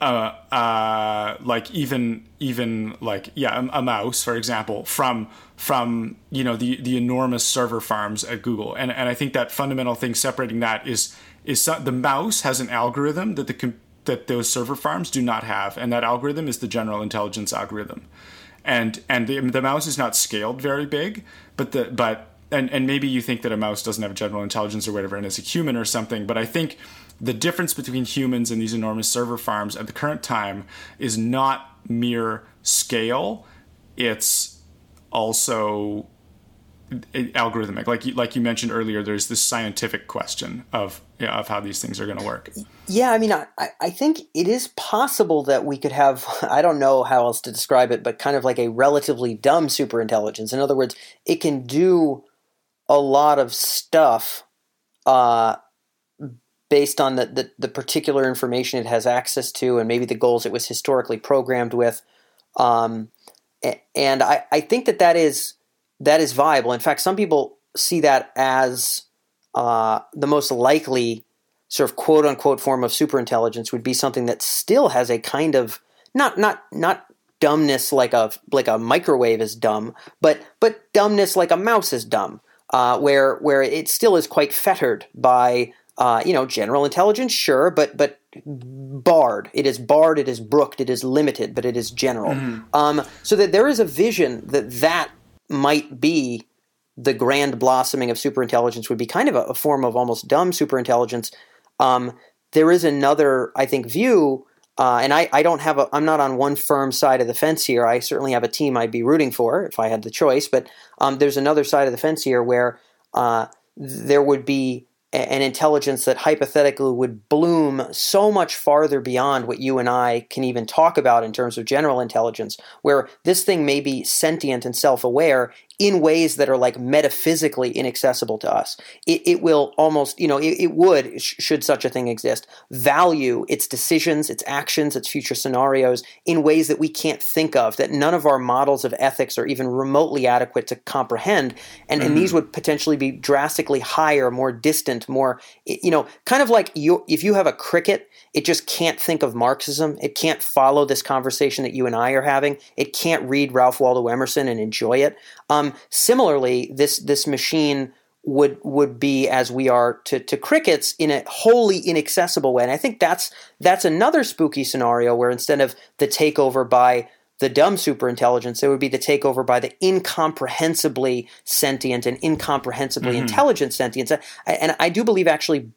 uh, uh, like even even like yeah a, a, mouse for example from from you know the the enormous server farms at Google. And and I think that fundamental thing separating that is is the mouse has an algorithm that the that those server farms do not have and that algorithm is the general intelligence algorithm. And and the, the mouse is not scaled very big but the but and and maybe you think that a mouse doesn't have general intelligence or whatever and is a human or something but I think the difference between humans and these enormous server farms at the current time is not mere scale it's also algorithmic. Like you, like you mentioned earlier there's this scientific question of of how these things are going to work. Yeah i mean I, I think it is possible that we could have (laughs) i don't know how else to describe it but kind of like a relatively dumb super intelligence in other words it can do a lot of stuff uh, based on the, the, the, particular information it has access to and maybe the goals it was historically programmed with. Um, and I, I think that that is, that is viable. In fact, some people see that as uh, the most likely sort of quote unquote form of superintelligence would be something that still has a kind of not not not dumbness like a like a microwave is dumb, but but dumbness like a mouse is dumb, uh, where where it still is quite fettered by uh, you know, general intelligence, sure, but but barred. It is barred. It is brooked. It is limited, but it is general. Mm-hmm. Um, so that there is a vision that that might be the grand blossoming of superintelligence would be kind of a, a form of almost dumb superintelligence. Um, there is another, I think, view, uh, and I, I don't have a, I'm not on one firm side of the fence here. I certainly have a team I'd be rooting for if I had the choice, but um, there's another side of the fence here where uh, there would be an intelligence that hypothetically would bloom so much farther beyond what you and I can even talk about in terms of general intelligence, where this thing may be sentient and self aware in ways that are like metaphysically inaccessible to us. It, it will almost, you know, it, it would, sh- should such a thing exist, value its decisions, its actions, its future scenarios in ways that we can't think of, that none of our models of ethics are even remotely adequate to comprehend. And, mm-hmm. and these mm-hmm. would potentially be drastically higher, more distant, more, you know, kind of like you, if you have a cricket it just can't think of Marxism. It can't follow this conversation that you and I are having. It can't read Ralph Waldo Emerson and enjoy it. Um, similarly, this this machine would would be as we are to, to crickets in a wholly inaccessible way. And I think that's that's another spooky scenario where instead of the takeover by the dumb superintelligence, it would be the takeover by the incomprehensibly sentient and incomprehensibly mm-hmm. intelligent sentience. And I do believe actually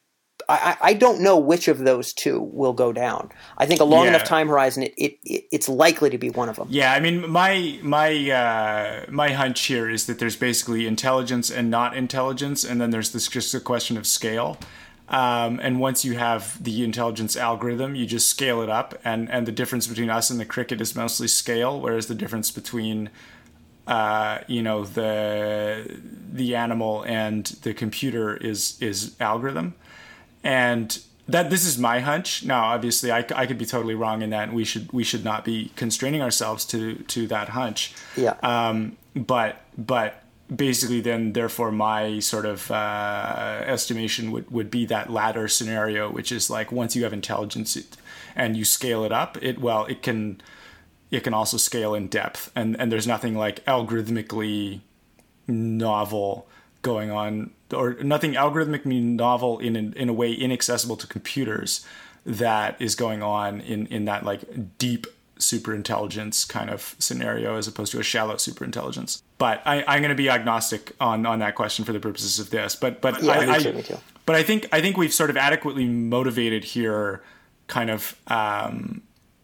I, I don't know which of those two will go down. I think a long yeah. enough time horizon, it, it, it, it's likely to be one of them. Yeah, I mean, my my uh, my hunch here is that there's basically intelligence and not intelligence, and then there's this just a question of scale. Um, and once you have the intelligence algorithm, you just scale it up, and and the difference between us and the cricket is mostly scale, whereas the difference between uh, you know the the animal and the computer is is algorithm and that this is my hunch. Now, obviously, I, I could be totally wrong in that, and we should we should not be constraining ourselves to to that hunch. Yeah. Um, but but basically then therefore my sort of uh, estimation would, would be that latter scenario which is like once you have intelligence and you scale it up it well it can it can also scale in depth and and there's nothing like algorithmically novel going on or nothing algorithmically novel in in a way inaccessible to computers that is going on in in that like deep superintelligence kind of scenario as opposed to a shallow superintelligence. But I, am going to be agnostic on, on that question for the purposes of this. But but yeah, I, me too, me too. but I think I think we've sort of adequately motivated here, kind of, um,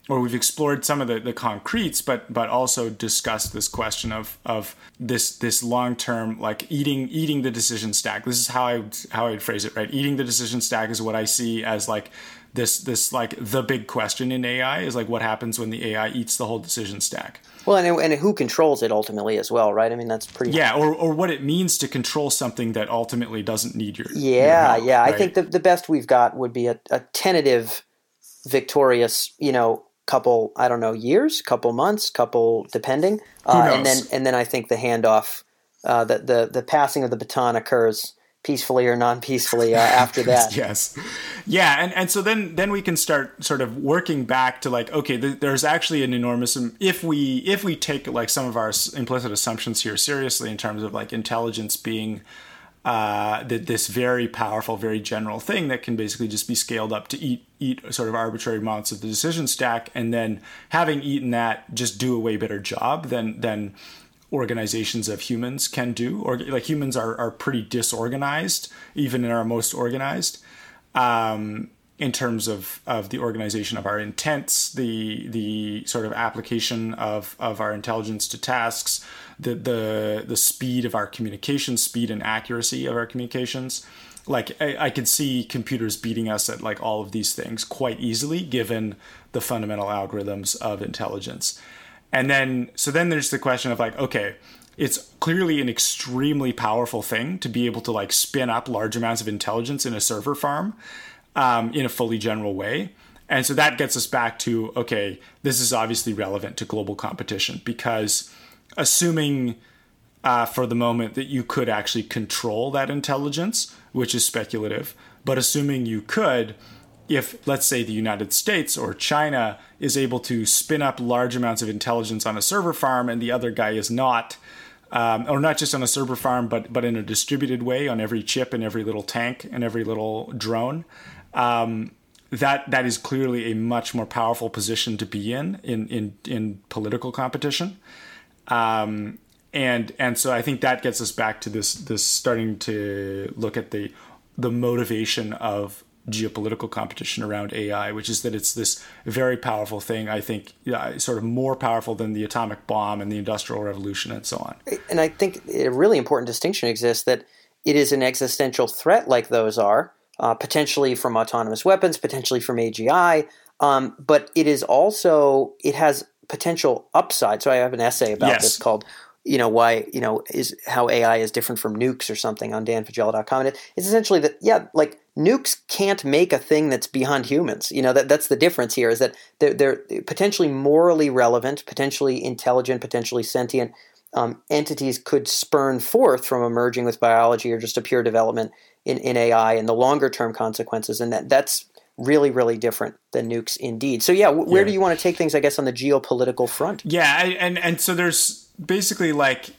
or we've explored some of the, the concretes, but but also discussed this question of of this this long term like eating eating the decision stack. This is how I how I'd phrase it. Right, eating the decision stack is what I see as like this this like the big question in AI is like what happens when the AI eats the whole decision stack. Well, and, and who controls it ultimately as well, right? I mean, that's pretty. Yeah, or, or what it means to control something that ultimately doesn't need your. Yeah, your help, yeah. Right? I think the the best we've got would be a, a tentative, victorious, you know, couple I don't know years, couple months, couple depending, uh, and then and then I think the handoff, uh, the the the passing of the baton occurs peacefully or non-peacefully uh, (laughs) after that. yes, yeah, and and so then then we can start sort of working back to like okay, th- there's actually an enormous if we if we take like some of our implicit assumptions here seriously in terms of like intelligence being. Uh, that this very powerful, very general thing that can basically just be scaled up to eat eat sort of arbitrary amounts of the decision stack, and then having eaten that, just do a way better job than than organizations of humans can do. Or like humans are, are pretty disorganized, even in our most organized, um, in terms of, of the organization of our intents, the the sort of application of, of our intelligence to tasks, the the the speed of our communication, speed and accuracy of our communications. Like I, I could see computers beating us at like all of these things quite easily, given the fundamental algorithms of intelligence. And then, so then there's the question of like, okay, it's clearly an extremely powerful thing to be able to like spin up large amounts of intelligence in a server farm um, in a fully general way. And so that gets us back to okay, this is obviously relevant to global competition because assuming uh, for the moment that you could actually control that intelligence, which is speculative, but assuming you could, if let's say the United States or China is able to spin up large amounts of intelligence on a server farm and the other guy is not, um, or not just on a server farm, but but in a distributed way on every chip and every little tank and every little drone, um, that that is clearly a much more powerful position to be in in in, in political competition. Um, and and so I think that gets us back to this this starting to look at the the motivation of geopolitical competition around AI, which is that it's this very powerful thing. I think yeah, sort of more powerful than the atomic bomb and the industrial revolution and so on. And I think a really important distinction exists that it is an existential threat, like those are, uh, potentially from autonomous weapons, potentially from AGI, um, but it is also it has potential upside. So I have an essay about Yes. this called you know why you know is how AI is different from nukes or something on danfaggella.com. And it, it's essentially that yeah, like nukes can't make a thing that's beyond humans. You know that that's the difference here is that they're, they're potentially morally relevant, potentially intelligent, potentially sentient um, entities could spurn forth from emerging with biology or just a pure development in, in AI and the longer term consequences, and that that's really really different than nukes indeed. So yeah, where Yeah. do you want to take things? I guess on the geopolitical front. Yeah, I- and and so there's basically like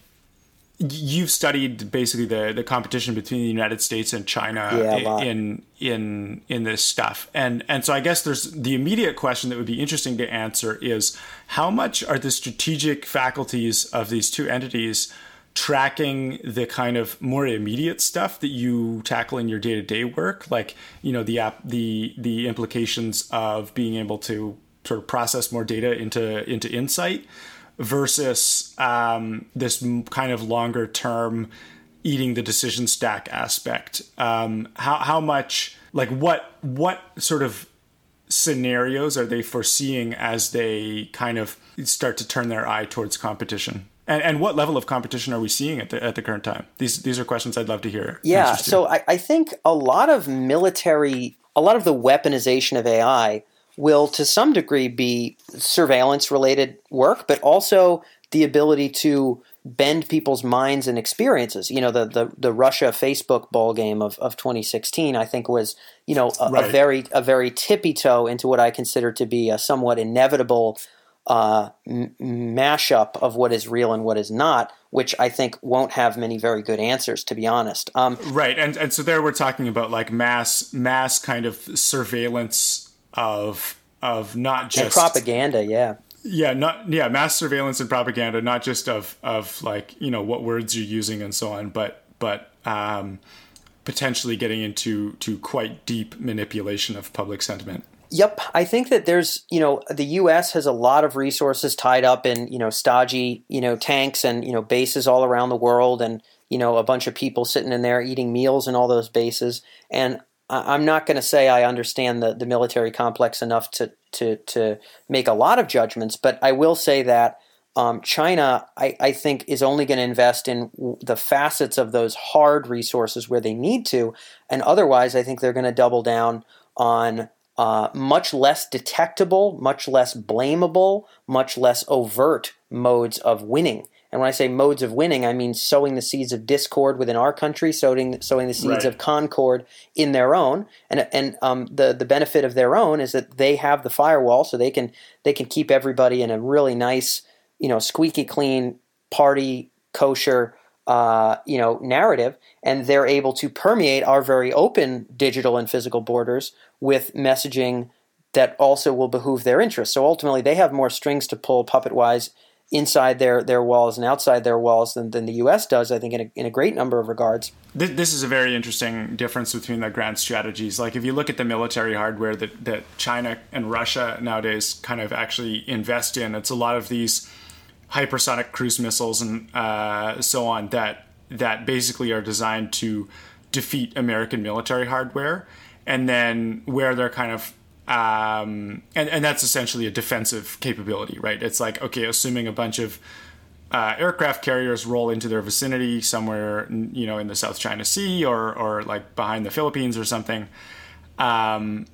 you've studied basically the the competition between the United States and China Yeah, in in in this stuff. And and so I guess there's the immediate question that would be interesting to answer is how much are the strategic faculties of these two entities tracking the kind of more immediate stuff that you tackle in your day-to-day work like you know the app the the implications of being able to sort of process more data into into insight versus um, this kind of longer term eating the decision stack aspect. Um, how, how much like what what sort of scenarios are they foreseeing as they kind of start to turn their eye towards competition and, and what level of competition are we seeing at the at the current time these these are questions i'd love to hear Yeah, so I, I think a lot of military, a lot of the weaponization of AI will to some degree be surveillance related work, but also the ability to bend people's minds and experiences. You know, the the, the Russia Facebook ball game of, of 2016, I think was you know a, right. a very a very tippy toe into what I consider to be a somewhat inevitable uh, m- mashup of what is real and what is not, which I think won't have many very good answers, to be honest. Um, right, and and so there we're talking about like mass mass kind of surveillance of of not just propaganda, yeah. Yeah, not yeah, mass surveillance and propaganda, not just of of like you know what words you're using and so on, but but um, potentially getting into to quite deep manipulation of public sentiment. Yep, I think that there's, you know, the U.S. has a lot of resources tied up in, you know, stodgy, you know, tanks and you know bases all around the world, and you know a bunch of people sitting in there eating meals in all those bases. And I'm not going to say I understand the, the military complex enough to, to, to make a lot of judgments, but I will say that um, China, I, I, think, is only going to invest in the facets of those hard resources where they need to. And otherwise, I think they're going to double down on uh, much less detectable, much less blamable, much less overt modes of winning. And when I say modes of winning, I mean sowing the seeds of discord within our country, sowing sowing the seeds right. of concord in their own. And and um, the the benefit of their own is that they have the firewall, so they can they can keep everybody in a really nice, you know, squeaky clean party kosher. Uh, you know, narrative, and they're able to permeate our very open digital and physical borders with messaging that also will behoove their interests. So ultimately, they have more strings to pull puppet wise inside their, their walls and outside their walls than, than the U.S. does, I think, in a, in a great number of regards. This, this is a very interesting difference between the grand strategies. Like, if you look at the military hardware that, that China and Russia nowadays kind of actually invest in, it's a lot of these hypersonic cruise missiles and uh, so on that that basically are designed to defeat American military hardware, and then where they're kind of um, and and that's essentially a defensive capability, right? It's like okay, assuming a bunch of uh, aircraft carriers roll into their vicinity somewhere, you know, in the South China Sea or or like behind the Philippines or something. Um,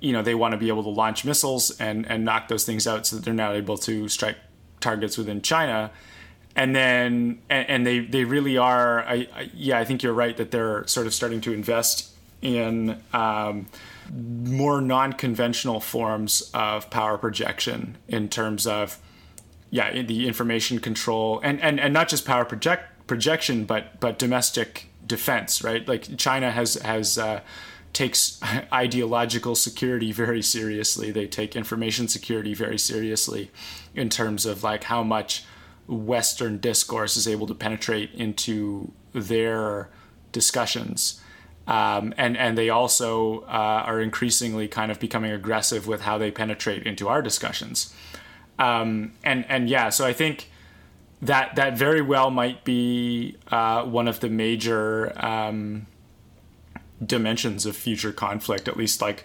you know, they want to be able to launch missiles and and knock those things out so that they're not able to strike targets within China. And then, and, and they they really are. I, I, yeah, I think you're right that they're sort of starting to invest in. Um, more non-conventional forms of power projection in terms of yeah in the information control and and, and not just power project projection but but domestic defense right like china has has uh, takes (laughs) ideological security very seriously they take information security very seriously in terms of like how much western discourse is able to penetrate into their discussions um, and and they also uh, are increasingly kind of becoming aggressive with how they penetrate into our discussions. Um, and and yeah, so I think that that very well might be uh, one of the major um, dimensions of future conflict, at least like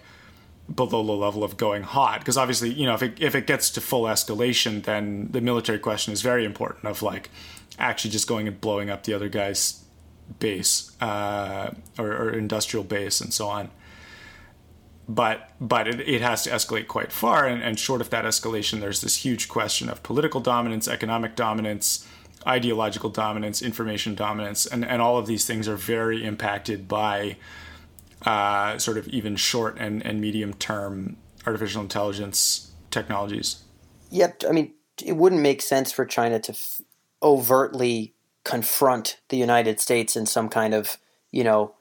below the level of going hot. Because obviously, you know, if it if it gets to full escalation, then the military question is very important. Of like actually just going and blowing up the other guy's base uh, or, or, industrial base and so on. But but it, it has to escalate quite far, and, and short of that escalation, there's this huge question of political dominance, economic dominance, ideological dominance, information dominance, and, and all of these things are very impacted by uh, sort of even short and, and medium term artificial intelligence technologies. Yep. I mean, it wouldn't make sense for China to f- overtly confront the United States in some kind of, you know,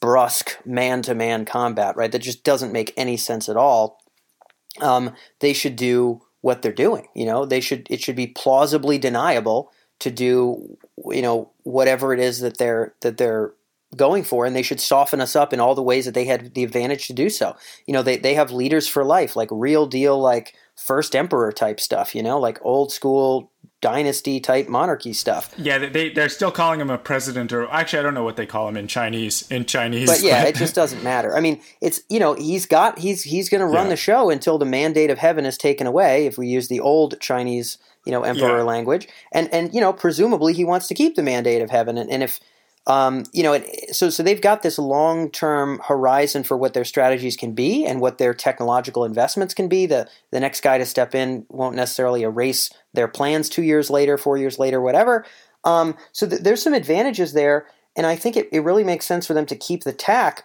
brusque man to man combat, right? That just doesn't make any sense at all. Um, they should do what they're doing. You know, they should it should be plausibly deniable to do you know whatever it is that they're that they're going for and they should soften us up in all the ways that they had the advantage to do so you know they, they have leaders for life like real deal like first emperor type stuff you know like old school dynasty type monarchy stuff. Yeah, they they're still calling him a president, or actually, I don't know what they call him in Chinese. In Chinese, but yeah, it just (laughs) doesn't matter. I mean, it's you know he's got he's he's going to run yeah. the show until the mandate of heaven is taken away. If we use the old Chinese you know emperor yeah. language, and and you know presumably he wants to keep the mandate of heaven, and, and if um, you know, it, so so they've got this long term horizon for what their strategies can be and what their technological investments can be. The the next guy to step in won't necessarily erase their plans two years later, four years later, whatever. Um, so th- there's some advantages there, and I think it, it really makes sense for them to keep the tack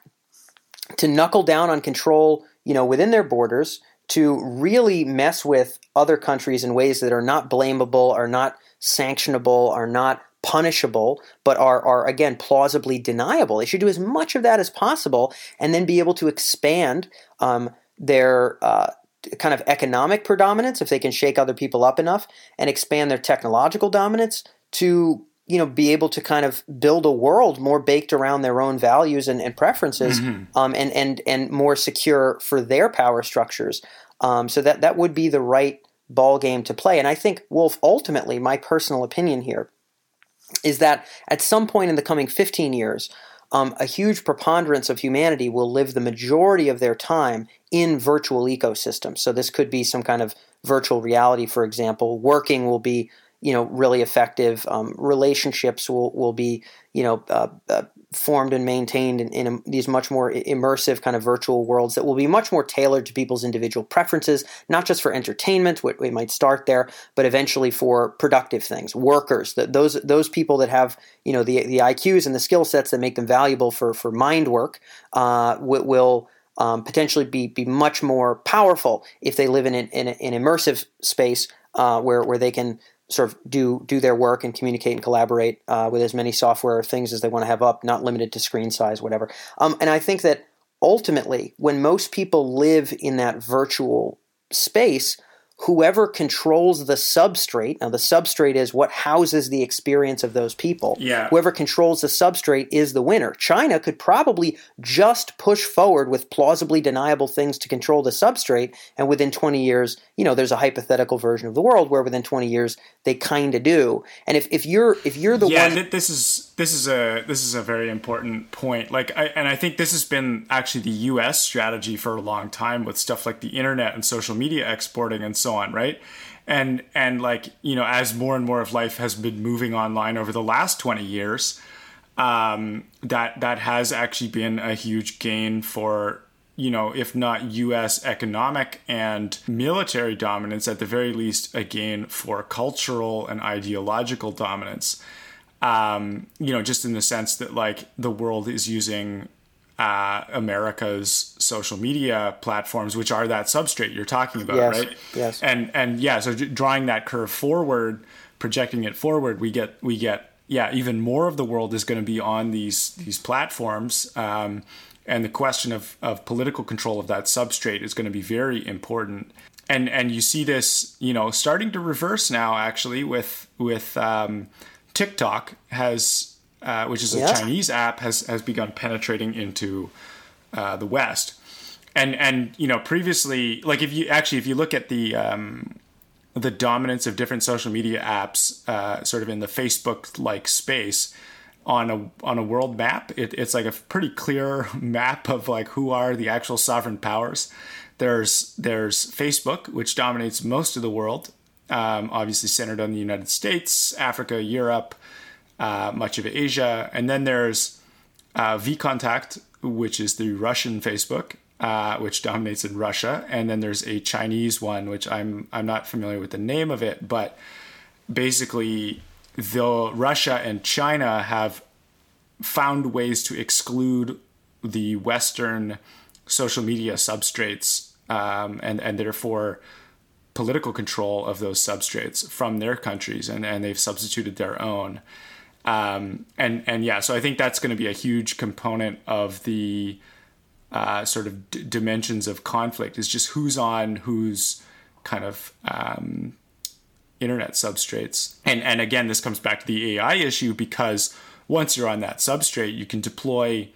to knuckle down on control, you know, within their borders, to really mess with other countries in ways that are not blamable, are not sanctionable, are not punishable, but are, are again plausibly deniable. They should do as much of that as possible, and then be able to expand um, their uh, kind of economic predominance if they can shake other people up enough, and expand their technological dominance to you know be able to kind of build a world more baked around their own values and, and preferences mm-hmm. um, and and and more secure for their power structures um, so that that would be the right ball game to play and i think wolf ultimately my personal opinion here is that at some point in the coming 15 years um, a huge preponderance of humanity will live the majority of their time in virtual ecosystems so this could be some kind of virtual reality for example working will be you know really effective. Um, relationships will will be you know uh, uh, formed and maintained in, in a, these much more immersive kind of virtual worlds that will be much more tailored to people's individual preferences, not just for entertainment, what we might start there, but eventually for productive things. Workers, that those those people that have you know the the IQs and the skill sets that make them valuable for for mind work uh, will. Um, potentially be, be much more powerful if they live in an, in, an immersive space uh, where, where they can sort of do do their work and communicate and collaborate uh, with as many software things as they want to have up, not limited to screen size, whatever. Um, and I think that ultimately, when most people live in that virtual space, whoever controls the substrate now the substrate is what houses the experience of those people. Yeah. whoever controls the substrate is the winner. China could probably just push forward with plausibly deniable things to control the substrate and within 20 years you know there's a hypothetical version of the world where within 20 years they kind of do. And if, if you're if you're the one yeah, one this is this is a this is a very important point. Like I, and i think this has been actually the us strategy for a long time with stuff like the internet and social media exporting and so on, right? And and like you know, as more and more of life has been moving online over the last twenty years, um, that that has actually been a huge gain for you know, if not U.S. economic and military dominance, at the very least, a gain for cultural and ideological dominance. Um, you know, just in the sense that like the world is using uh, America's social media platforms, which are that substrate you're talking about, yes, right? Yes. And and yeah, so drawing that curve forward, projecting it forward, we get we get yeah, even more of the world is going to be on these these platforms. Um, and the question of, of political control of that substrate is going to be very important. And and you see this, you know, starting to reverse now actually with with um, TikTok has uh, which is a. Chinese app, has has begun penetrating into uh, the West. And and you know previously, like if you actually if you look at the um, the dominance of different social media apps, uh, sort of in the Facebook like space on a on a world map, it, it's like a pretty clear (laughs) map of like who are the actual sovereign powers. There's there's Facebook, which dominates most of the world, um, obviously centered on the United States, Africa, Europe, uh, much of Asia. And then there's uh, VKontakte, which is the Russian Facebook, uh, which dominates in Russia. And then there's a Chinese one, which I'm I'm not familiar with the name of it, but basically, though Russia and China have found ways to exclude the Western social media substrates um, and and therefore political control of those substrates from their countries, and, and they've substituted their own. Um, and and yeah, so I think that's going to be a huge component of the uh, sort of d- dimensions of conflict is just who's on whose kind of um, internet substrates. And and again, this comes back to the AI issue because once you're on that substrate, you can deploy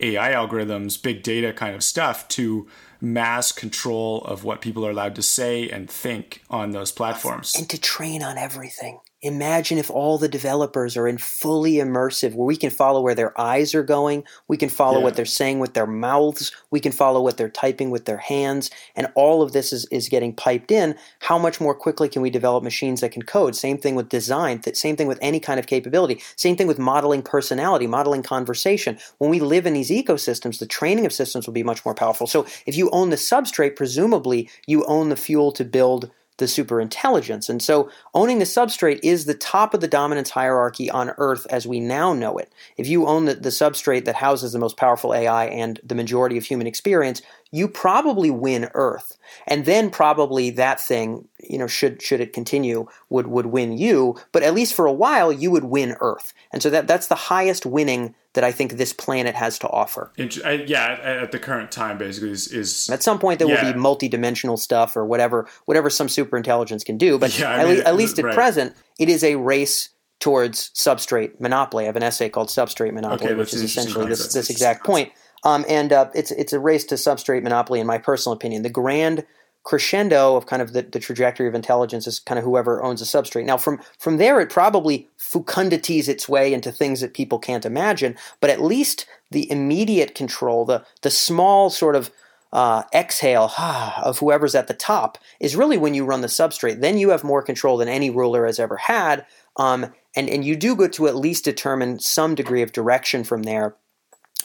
AI algorithms, big data kind of stuff to mass control of what people are allowed to say and think on those platforms. And to train on everything imagine if all the developers are in fully immersive where we can follow where their eyes are going we can follow yeah. what they're saying with their mouths we can follow what they're typing with their hands and all of this is, is getting piped in. How much more quickly can we develop machines that can code? Same thing with design same thing with any kind of capability. Same thing with modeling personality modeling conversation. When we live in these ecosystems the training of systems will be much more powerful. So if you own the substrate presumably you own the fuel to build the superintelligence. And so owning the substrate is the top of the dominance hierarchy on Earth as we now know it. If you own the, the substrate that houses the most powerful AI and the majority of human experience, you probably win Earth. And then probably that thing, you know, should should it continue, would would win you. But at least for a while, you would win Earth. And so that that's the highest winning that I think this planet has to offer. yeah, at the current time, basically, is, is at some point there yeah. will be multi-dimensional stuff or whatever whatever some super intelligence can do. But yeah, at, mean, le- at, least at right. present, it is a race towards substrate monopoly. I have an essay called Substrate Monopoly, okay, which is essentially this, this exact point. Um, and uh, it's it's a race to substrate monopoly, in my personal opinion. The grand crescendo of kind of the, the trajectory of intelligence is kind of whoever owns a substrate. Now, from from there, it probably fecundities its way into things that people can't imagine. But at least the immediate control, the the small sort of uh, exhale (sighs) of whoever's at the top is really when you run the substrate. Then you have more control than any ruler has ever had. Um, and, and you do get to at least determine some degree of direction from there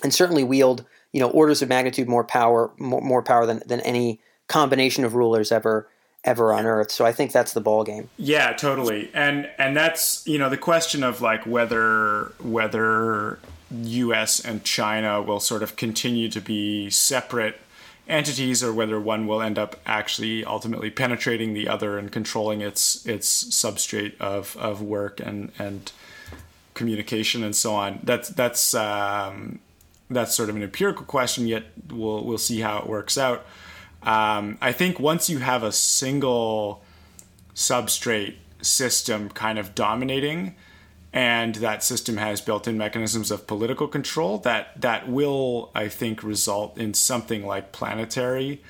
and certainly wield you know orders of magnitude more power more, more power than, than any combination of rulers ever ever on earth. So i think that's the ball game yeah totally. And and that's you know the question of like whether whether us and china will sort of continue to be separate entities or whether one will end up actually ultimately penetrating the other and controlling its its substrate of of work and and communication and so on. That's that's um that's sort of an empirical question. Yet we'll we'll see how it works out. Um, I think once you have a single substrate system kind of dominating, and that system has built-in mechanisms of political control, that that will, I think, result in something like planetary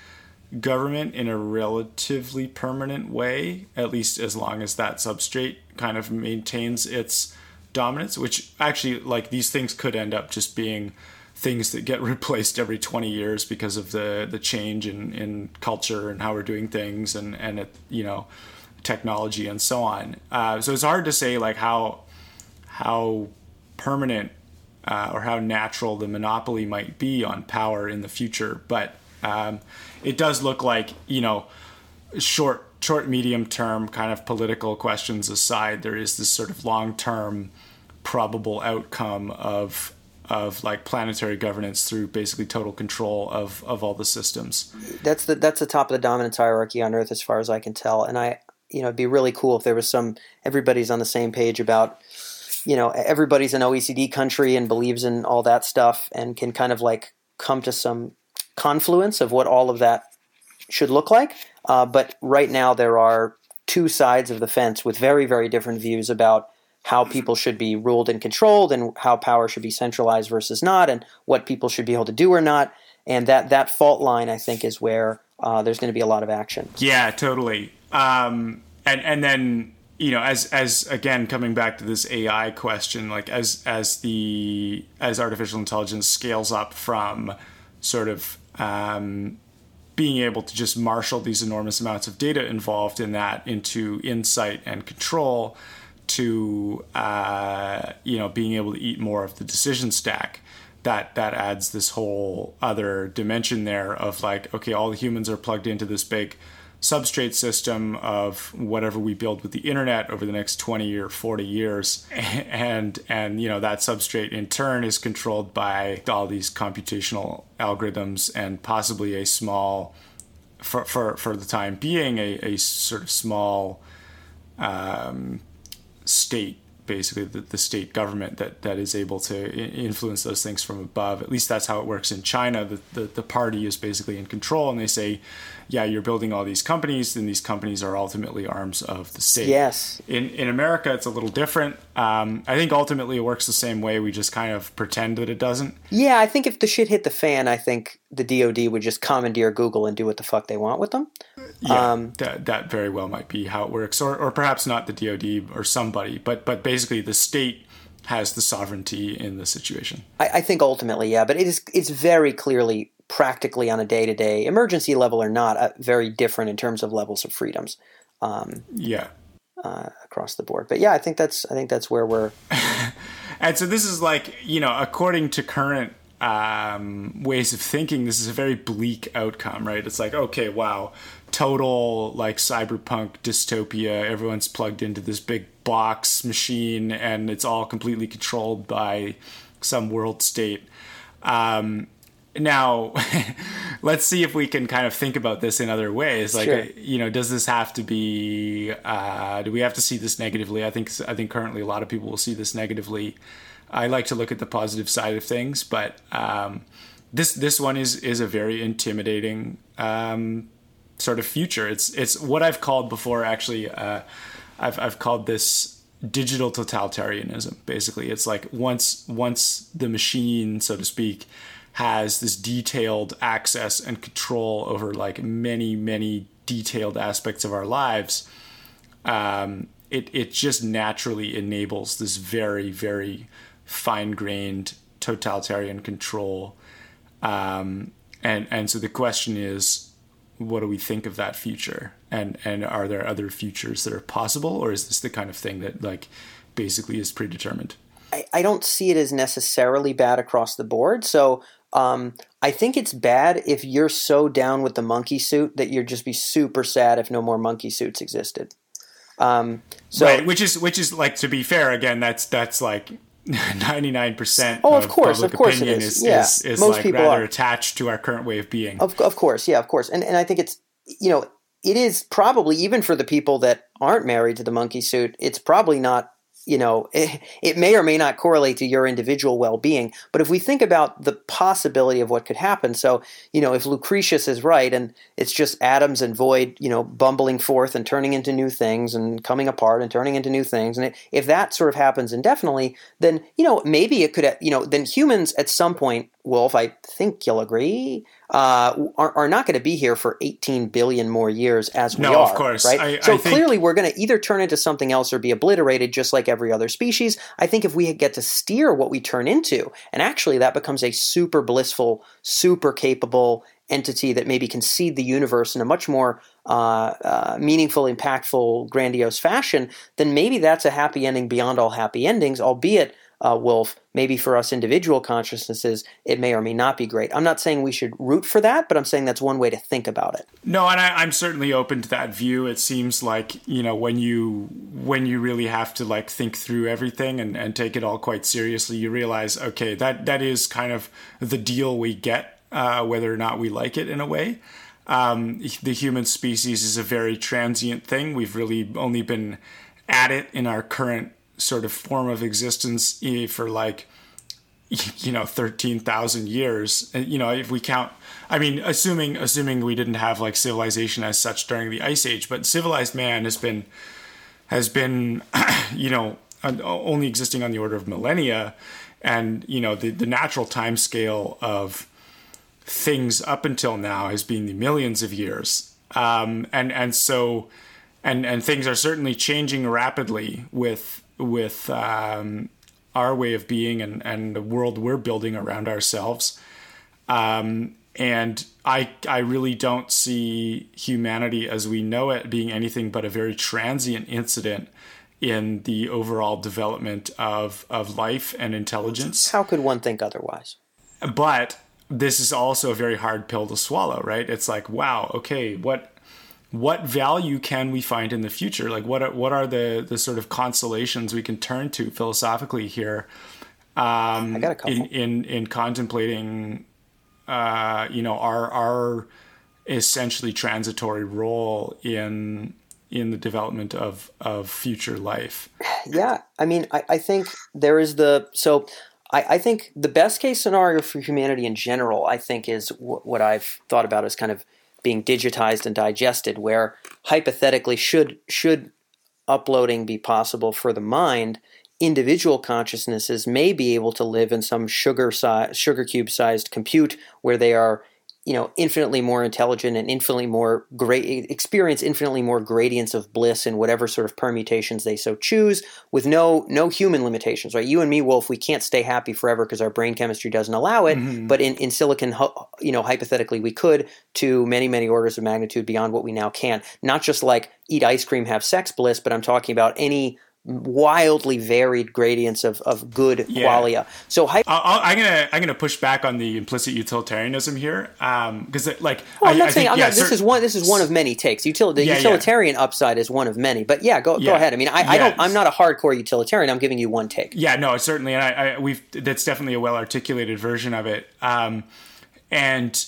government in a relatively permanent way, at least as long as that substrate kind of maintains its dominance. Which actually, like these things could end up just being things that get (laughs) replaced every 20 years because of the the change in, in culture and how we're doing things and and it, you know technology and so on. Uh, so it's hard to say like how how permanent uh, or how natural the monopoly might be on power in the future, but um, it does look like you know short short medium term kind of political questions aside, there is this sort of long term probable outcome of of like planetary governance through basically total control of of all the systems. That's the that's the top of the dominance hierarchy on Earth, as far as I can tell. And I, you know, it'd be really cool if there was some everybody's on the same page about, you know, everybody's an OECD country and believes in all that stuff and can kind of like come to some confluence of what all of that should look like. Uh, but right now there are two sides of the fence with very very different views about how people should be ruled and controlled and how power should be centralized versus not and what people should be able to do or not. And that that fault line i think is where uh, there's going to be a lot of action. Yeah totally. Um, and and then you know as as again coming back to this ai question like as as the as artificial intelligence scales up from sort of um, being able to just marshal these enormous amounts of data involved in that into insight and control to uh, you know being able to eat more of the decision stack that that adds this whole other dimension there of like okay all the humans are plugged into this big substrate system of whatever we build with the internet over the next 20 or 40 years. (laughs) And and you know that substrate in turn is controlled by all these computational algorithms and possibly a small for for, for the time being a, a sort of small um, state basically the, the state government that, that is able to influence those things from above. At least that's how it works in China. The, the, the party is basically in control, and they say, yeah, you're building all these companies, and these companies are ultimately arms of the state. Yes. In in America, it's a little different. Um, I think ultimately it works the same way. We just kind of pretend that it doesn't. Yeah, I think if the shit hit the fan, I think the DoD would just commandeer Google and do what the fuck they want with them. Yeah, um, that that very well might be how it works, or or perhaps not the DoD or somebody, but but basically the state has the sovereignty in the situation. I, I think ultimately, yeah, but it is it's very clearly practically on a day to day emergency level or not, uh, very different in terms of levels of freedoms. Um, yeah. Uh, across the board, but yeah, I think that's I think that's where we're. (laughs) and so this is like you know, according to current um, ways of thinking, this is a very bleak outcome, right? It's like okay, wow, total like cyberpunk dystopia. Everyone's plugged into this big box machine, and it's all completely controlled by some world state. Um, now (laughs) let's see if we can kind of think about this in other ways like sure. you know does this have to be uh, do we have to see this negatively i think i think currently a lot of people will see this negatively i like to look at the positive side of things but um, this this one is is a very intimidating um, sort of future it's it's what i've called before actually uh, i've i've called this digital totalitarianism basically. It's like once once the machine so to speak has this detailed access and control over like many many detailed aspects of our lives um, it, it just naturally enables this very very fine-grained totalitarian control. Um, and and so the question is what do we think of that future and and are there other futures that are possible or is this the kind of thing that like basically is predetermined I, I don't see it as necessarily bad across the board so um, I think it's bad if you're so down with the monkey suit that you'd just be super sad if no more monkey suits existed. Um, so, right, which is which is like to be fair again, that's that's like (laughs) ninety nine percent. Oh, of, of course, of course, it is. is yeah, is, is most like people rather are attached to our current way of being. Of of course, yeah, of course, and and I think it's you know it is probably even for the people that aren't married to the monkey suit, it's probably not you know, it, it, may or may not correlate to your individual well being. But if we think about the possibility of what could happen, so, you know, if Lucretius is right and it's just atoms and void, you know, bumbling forth and turning into new things and coming apart and turning into new things, and it, if that sort of happens indefinitely, then, you know, maybe it could, eh, you know, then humans at some point Wolf, I think you'll agree, uh, are, are, not going to be here for 18 billion more years as we no, are. of course. Right? I, so I clearly, we're going to either turn into something else or be obliterated, just like every other species. I think if we get to steer what we turn into, and actually that becomes a super blissful, super capable entity that maybe can seed the universe in a much more uh, uh, meaningful, impactful, grandiose fashion, then maybe that's a happy ending beyond all happy endings, albeit uh, Wolf, maybe for us individual consciousnesses, it may or may not be great. I'm not saying we should root for that, but I'm saying that's one way to think about it. No, and I, am certainly open to that view. It seems like you know when you when you really have to like think through everything and, and take it all quite seriously, you realize okay that that is kind of the deal we get, uh, whether or not we like it in a way. Um, the human species is a very transient thing. We've really only been at it in our current sort of form of existence for like (laughs) you know 13,000 years. You know if we count i mean assuming assuming we didn't have like civilization as such during the ice age but civilized man has been has been (clears throat) you know only existing on the order of millennia. And you know the, the natural time scale of things up until now has been the millions of years. Um, and and so and and things are certainly changing rapidly with with um, our way of being and, and the world we're building around ourselves. Um, and I, I really don't see humanity as we know it being anything but a very transient incident in the overall development of, of life and intelligence. How could one think otherwise? But this is also a very hard pill to swallow, right? It's like, wow, okay, what what value can we find in the future? Like what are, what are the the sort of consolations we can turn to philosophically here? Um, I got a couple. In in, in contemplating, uh, you know, our our essentially transitory role in in the development of of future life. Yeah, I mean, I, I think there is the so. I, I, think the best case scenario for humanity in general, I think, is w- what I've thought about as kind of being digitized and digested, where hypothetically should should uploading be possible for the mind, individual consciousnesses may be able to live in some sugar size, sugar cube sized compute where they are you know infinitely more intelligent and infinitely more great experience infinitely more gradients of bliss in whatever sort of permutations they so choose with no no human limitations right you and me wolf we can't stay happy forever because our brain chemistry doesn't allow it mm-hmm. but in, in silicon you know hypothetically we could to many many orders of magnitude beyond what we now can not just like eat ice cream have sex bliss but i'm talking about any wildly varied gradients of, of good yeah. qualia. So i am gonna I'm gonna push back on the implicit utilitarianism here because um, like well, I'm not I saying think, yeah, not, this is one this is one of many takes. Util- the yeah, utilitarian upside is one of many, but yeah, go go ahead. I mean, I, I, don't I'm not a hardcore utilitarian. I'm giving you one take. Yeah, no, certainly, and I, I we've that's definitely a well articulated version of it. Um, and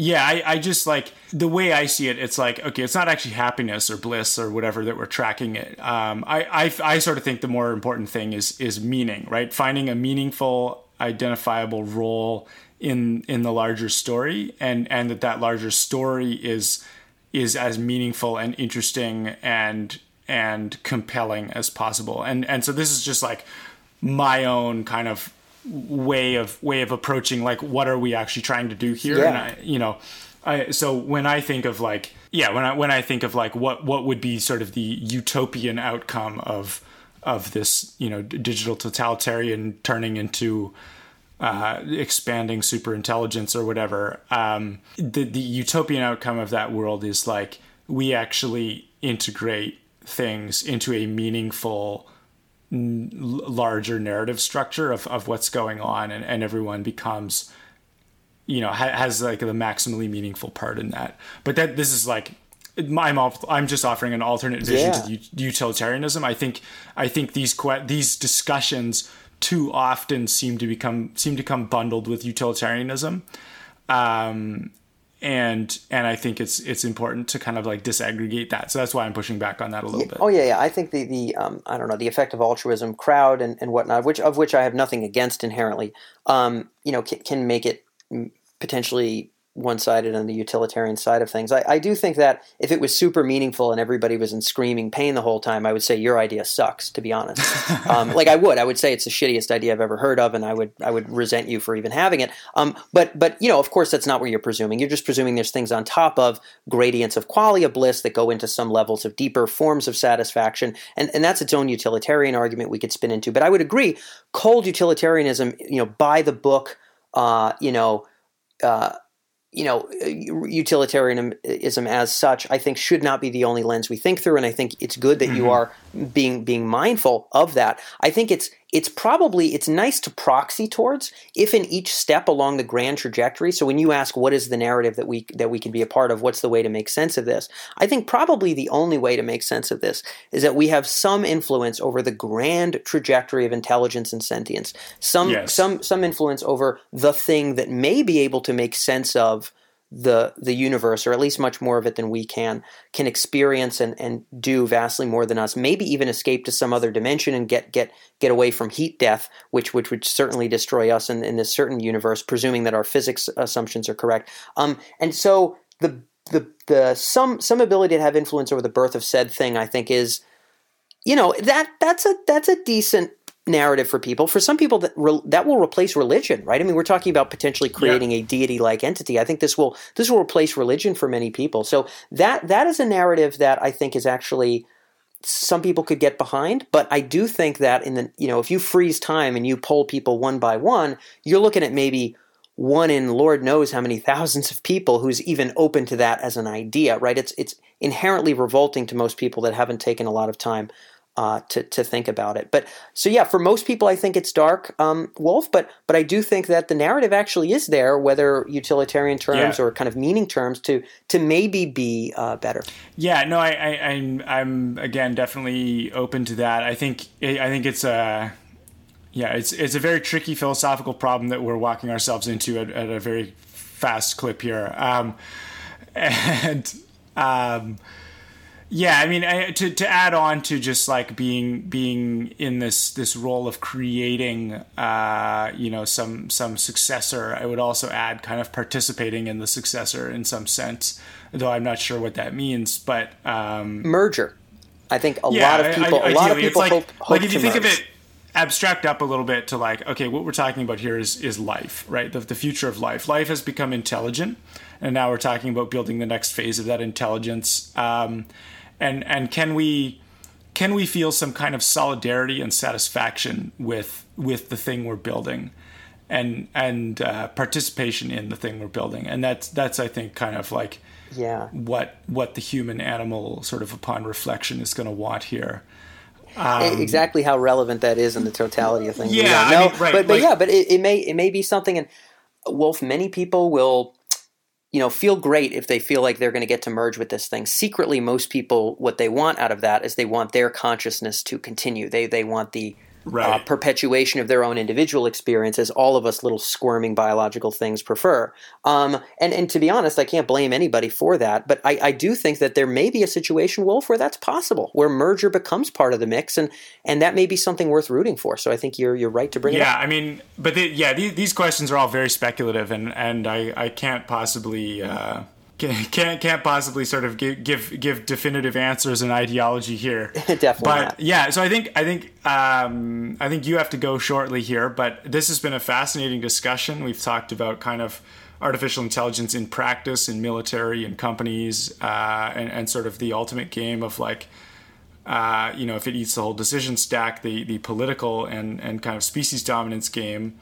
yeah, I, I just like the way I see it. It's like okay, it's not actually happiness or bliss or whatever that we're tracking it. Um, I, I I sort of think the more important thing is is meaning, right? Finding a meaningful, identifiable role in in the larger story, and and that that larger story is is as meaningful and interesting and and compelling as possible. And and so this is just like my own kind of way of way of approaching like what are we actually trying to do here yeah. and I, you know I, so when I think of like yeah when I when I think of like what what would be sort of the utopian outcome of of this you know digital totalitarian turning into uh, expanding super intelligence or whatever um, the the utopian outcome of that world is like we actually integrate things into a meaningful larger narrative structure of, of what's going on and, and everyone becomes you know ha- has like the maximally meaningful part in that but that this is like I'm I'm just offering an alternate vision yeah. to the utilitarianism. I think I think these these discussions too often seem to become seem to come bundled with utilitarianism, um, and and I think it's it's important to kind of like disaggregate that. So that's why I'm pushing back on that a little yeah, bit. Oh yeah, yeah. I think the the um, I don't know the effective altruism, crowd, and, and whatnot, which of which I have nothing against inherently. Um, you know, can, can make it potentially one-sided on the utilitarian side of things. I, I, do think that if it was super meaningful and everybody was in screaming pain the whole time, I would say your idea sucks. To be honest, (laughs) um, like I would, I would say it's the shittiest idea I've ever heard of, and I would I would resent you for even having it. Um, but but you know, of course, that's not what you're presuming. You're just presuming there's things on top of gradients of qualia bliss that go into some levels of deeper forms of satisfaction, and and that's its own utilitarian argument we could spin into. But I would agree, cold utilitarianism, you know, by the book, uh, you know. Uh, you know, utilitarianism as such, I think should not be the only lens we think through, and I think it's good that mm-hmm. you are being being mindful of that. I think it's it's probably it's nice to proxy towards if in each step along the grand trajectory. So when you ask what is the narrative that we that we can be a part of, what's the way to make sense of this? I think probably the only way to make sense of this is that we have some influence over the grand trajectory of intelligence and sentience. Some yes. some some influence over the thing that may be able to make sense of the the universe, or at least much more of it than we can, can experience and, and do vastly more than us. Maybe even escape to some other dimension and get get get away from heat death, which which would certainly destroy us in, in this certain universe, presuming that our physics assumptions are correct. Um, and so the the the some some ability to have influence over the birth of said thing, I think, is you know that that's a that's a decent narrative for people. For some people, that re- that will replace religion, right? I mean, we're talking about potentially creating yeah. a deity-like entity. I think this will this will replace religion for many people. So that that is a narrative that I think is actually some people could get behind. But I do think that in the you know if you freeze time and you poll people one by one, you're looking at maybe one in Lord knows how many thousands of people who's even open to that as an idea, right? It's it's inherently revolting to most people that haven't taken a lot of time uh, to to think about it. But so yeah, for most people, I think it's dark, um, Wolf. But but I do think that the narrative actually is there, whether utilitarian terms yeah. or kind of meaning terms, to to maybe be uh, better. Yeah, no, I, I I'm I'm again definitely open to that. I think I think it's a yeah, it's it's a very tricky philosophical problem that we're walking ourselves into at, at a very fast clip here, um, (laughs) and. Um, yeah, I mean, I, to to add on to just like being being in this this role of creating, uh, you know, some some successor, I would also add kind of participating in the successor in some sense, though I'm not sure what that means. But um, merger, I think a yeah, lot of people, I, a lot of people like, hope, hope like if you merge. think of it abstract up a little bit to like okay what we're talking about here is is life right the, the future of life life has become intelligent and now we're talking about building the next phase of that intelligence um, and and can we can we feel some kind of solidarity and satisfaction with with the thing we're building and and uh, participation in the thing we're building and that's that's i think kind of like yeah what what the human animal sort of upon reflection is going to want here um, exactly how relevant that is in the totality of things. Yeah, I mean, right, but but like, yeah, but it, it may it may be something. And Wolf, many people will you know, feel great if they feel like they're going to get to merge with this thing. Secretly, most people, what they want out of that is they want their consciousness to continue. They they want the right. uh, perpetuation of their own individual experience, as all of us little squirming biological things prefer. Um, and and to be honest, I can't blame anybody for that. But I, I do think that there may be a situation, Wolf, where that's possible, where merger becomes part of the mix, and and that may be something worth rooting for. So I think you're you're right to bring yeah, it up. Yeah, I mean, but the, yeah, these, these, questions are all very speculative, and and I I can't possibly. Uh, can't can't possibly sort of give give, give definitive answers and ideology here. (laughs) Definitely. But not. yeah, so I think I think um, I think you have to go shortly here. But this has been a fascinating discussion. We've talked about kind of artificial intelligence in practice in military and companies, uh, and, and sort of the ultimate game of like. Uh, you know, if it eats the whole decision stack, the the political and and kind of species dominance game,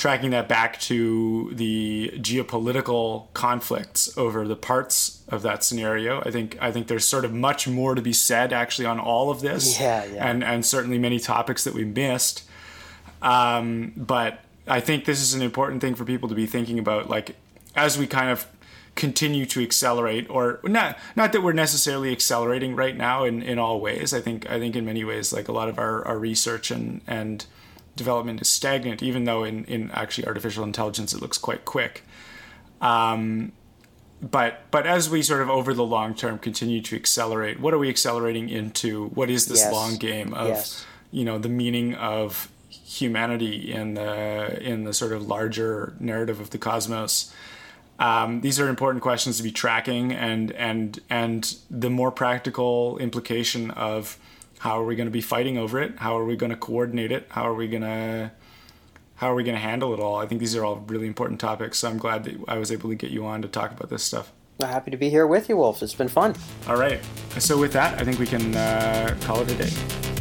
tracking that back to the geopolitical conflicts over the parts of that scenario. I think I think there's sort of much more to be said actually on all of this. Yeah, yeah. And and certainly many topics that we missed. Um, but I think this is an important thing for people to be thinking about, like as we kind of continue to accelerate or not not that we're necessarily accelerating right now in, in all ways. I think I think in many ways like a lot of our, our research and and development is stagnant, even though in, in actually artificial intelligence it looks quite quick. Um, but but as we sort of over the long term continue to accelerate, what are we accelerating into? What is this yes. long game of yes. you know the meaning of humanity in the in the sort of larger narrative of the cosmos? Um, these are important questions to be tracking, and and and the more practical implication of how are we going to be fighting over it? How are we going to coordinate it? How are we going to how are we going to handle it all? I think these are all really important topics. So I'm glad that I was able to get you on to talk about this stuff. Happy to be here with you, Wolf. It's been fun. All right. So with that, I think we can uh, call it a day.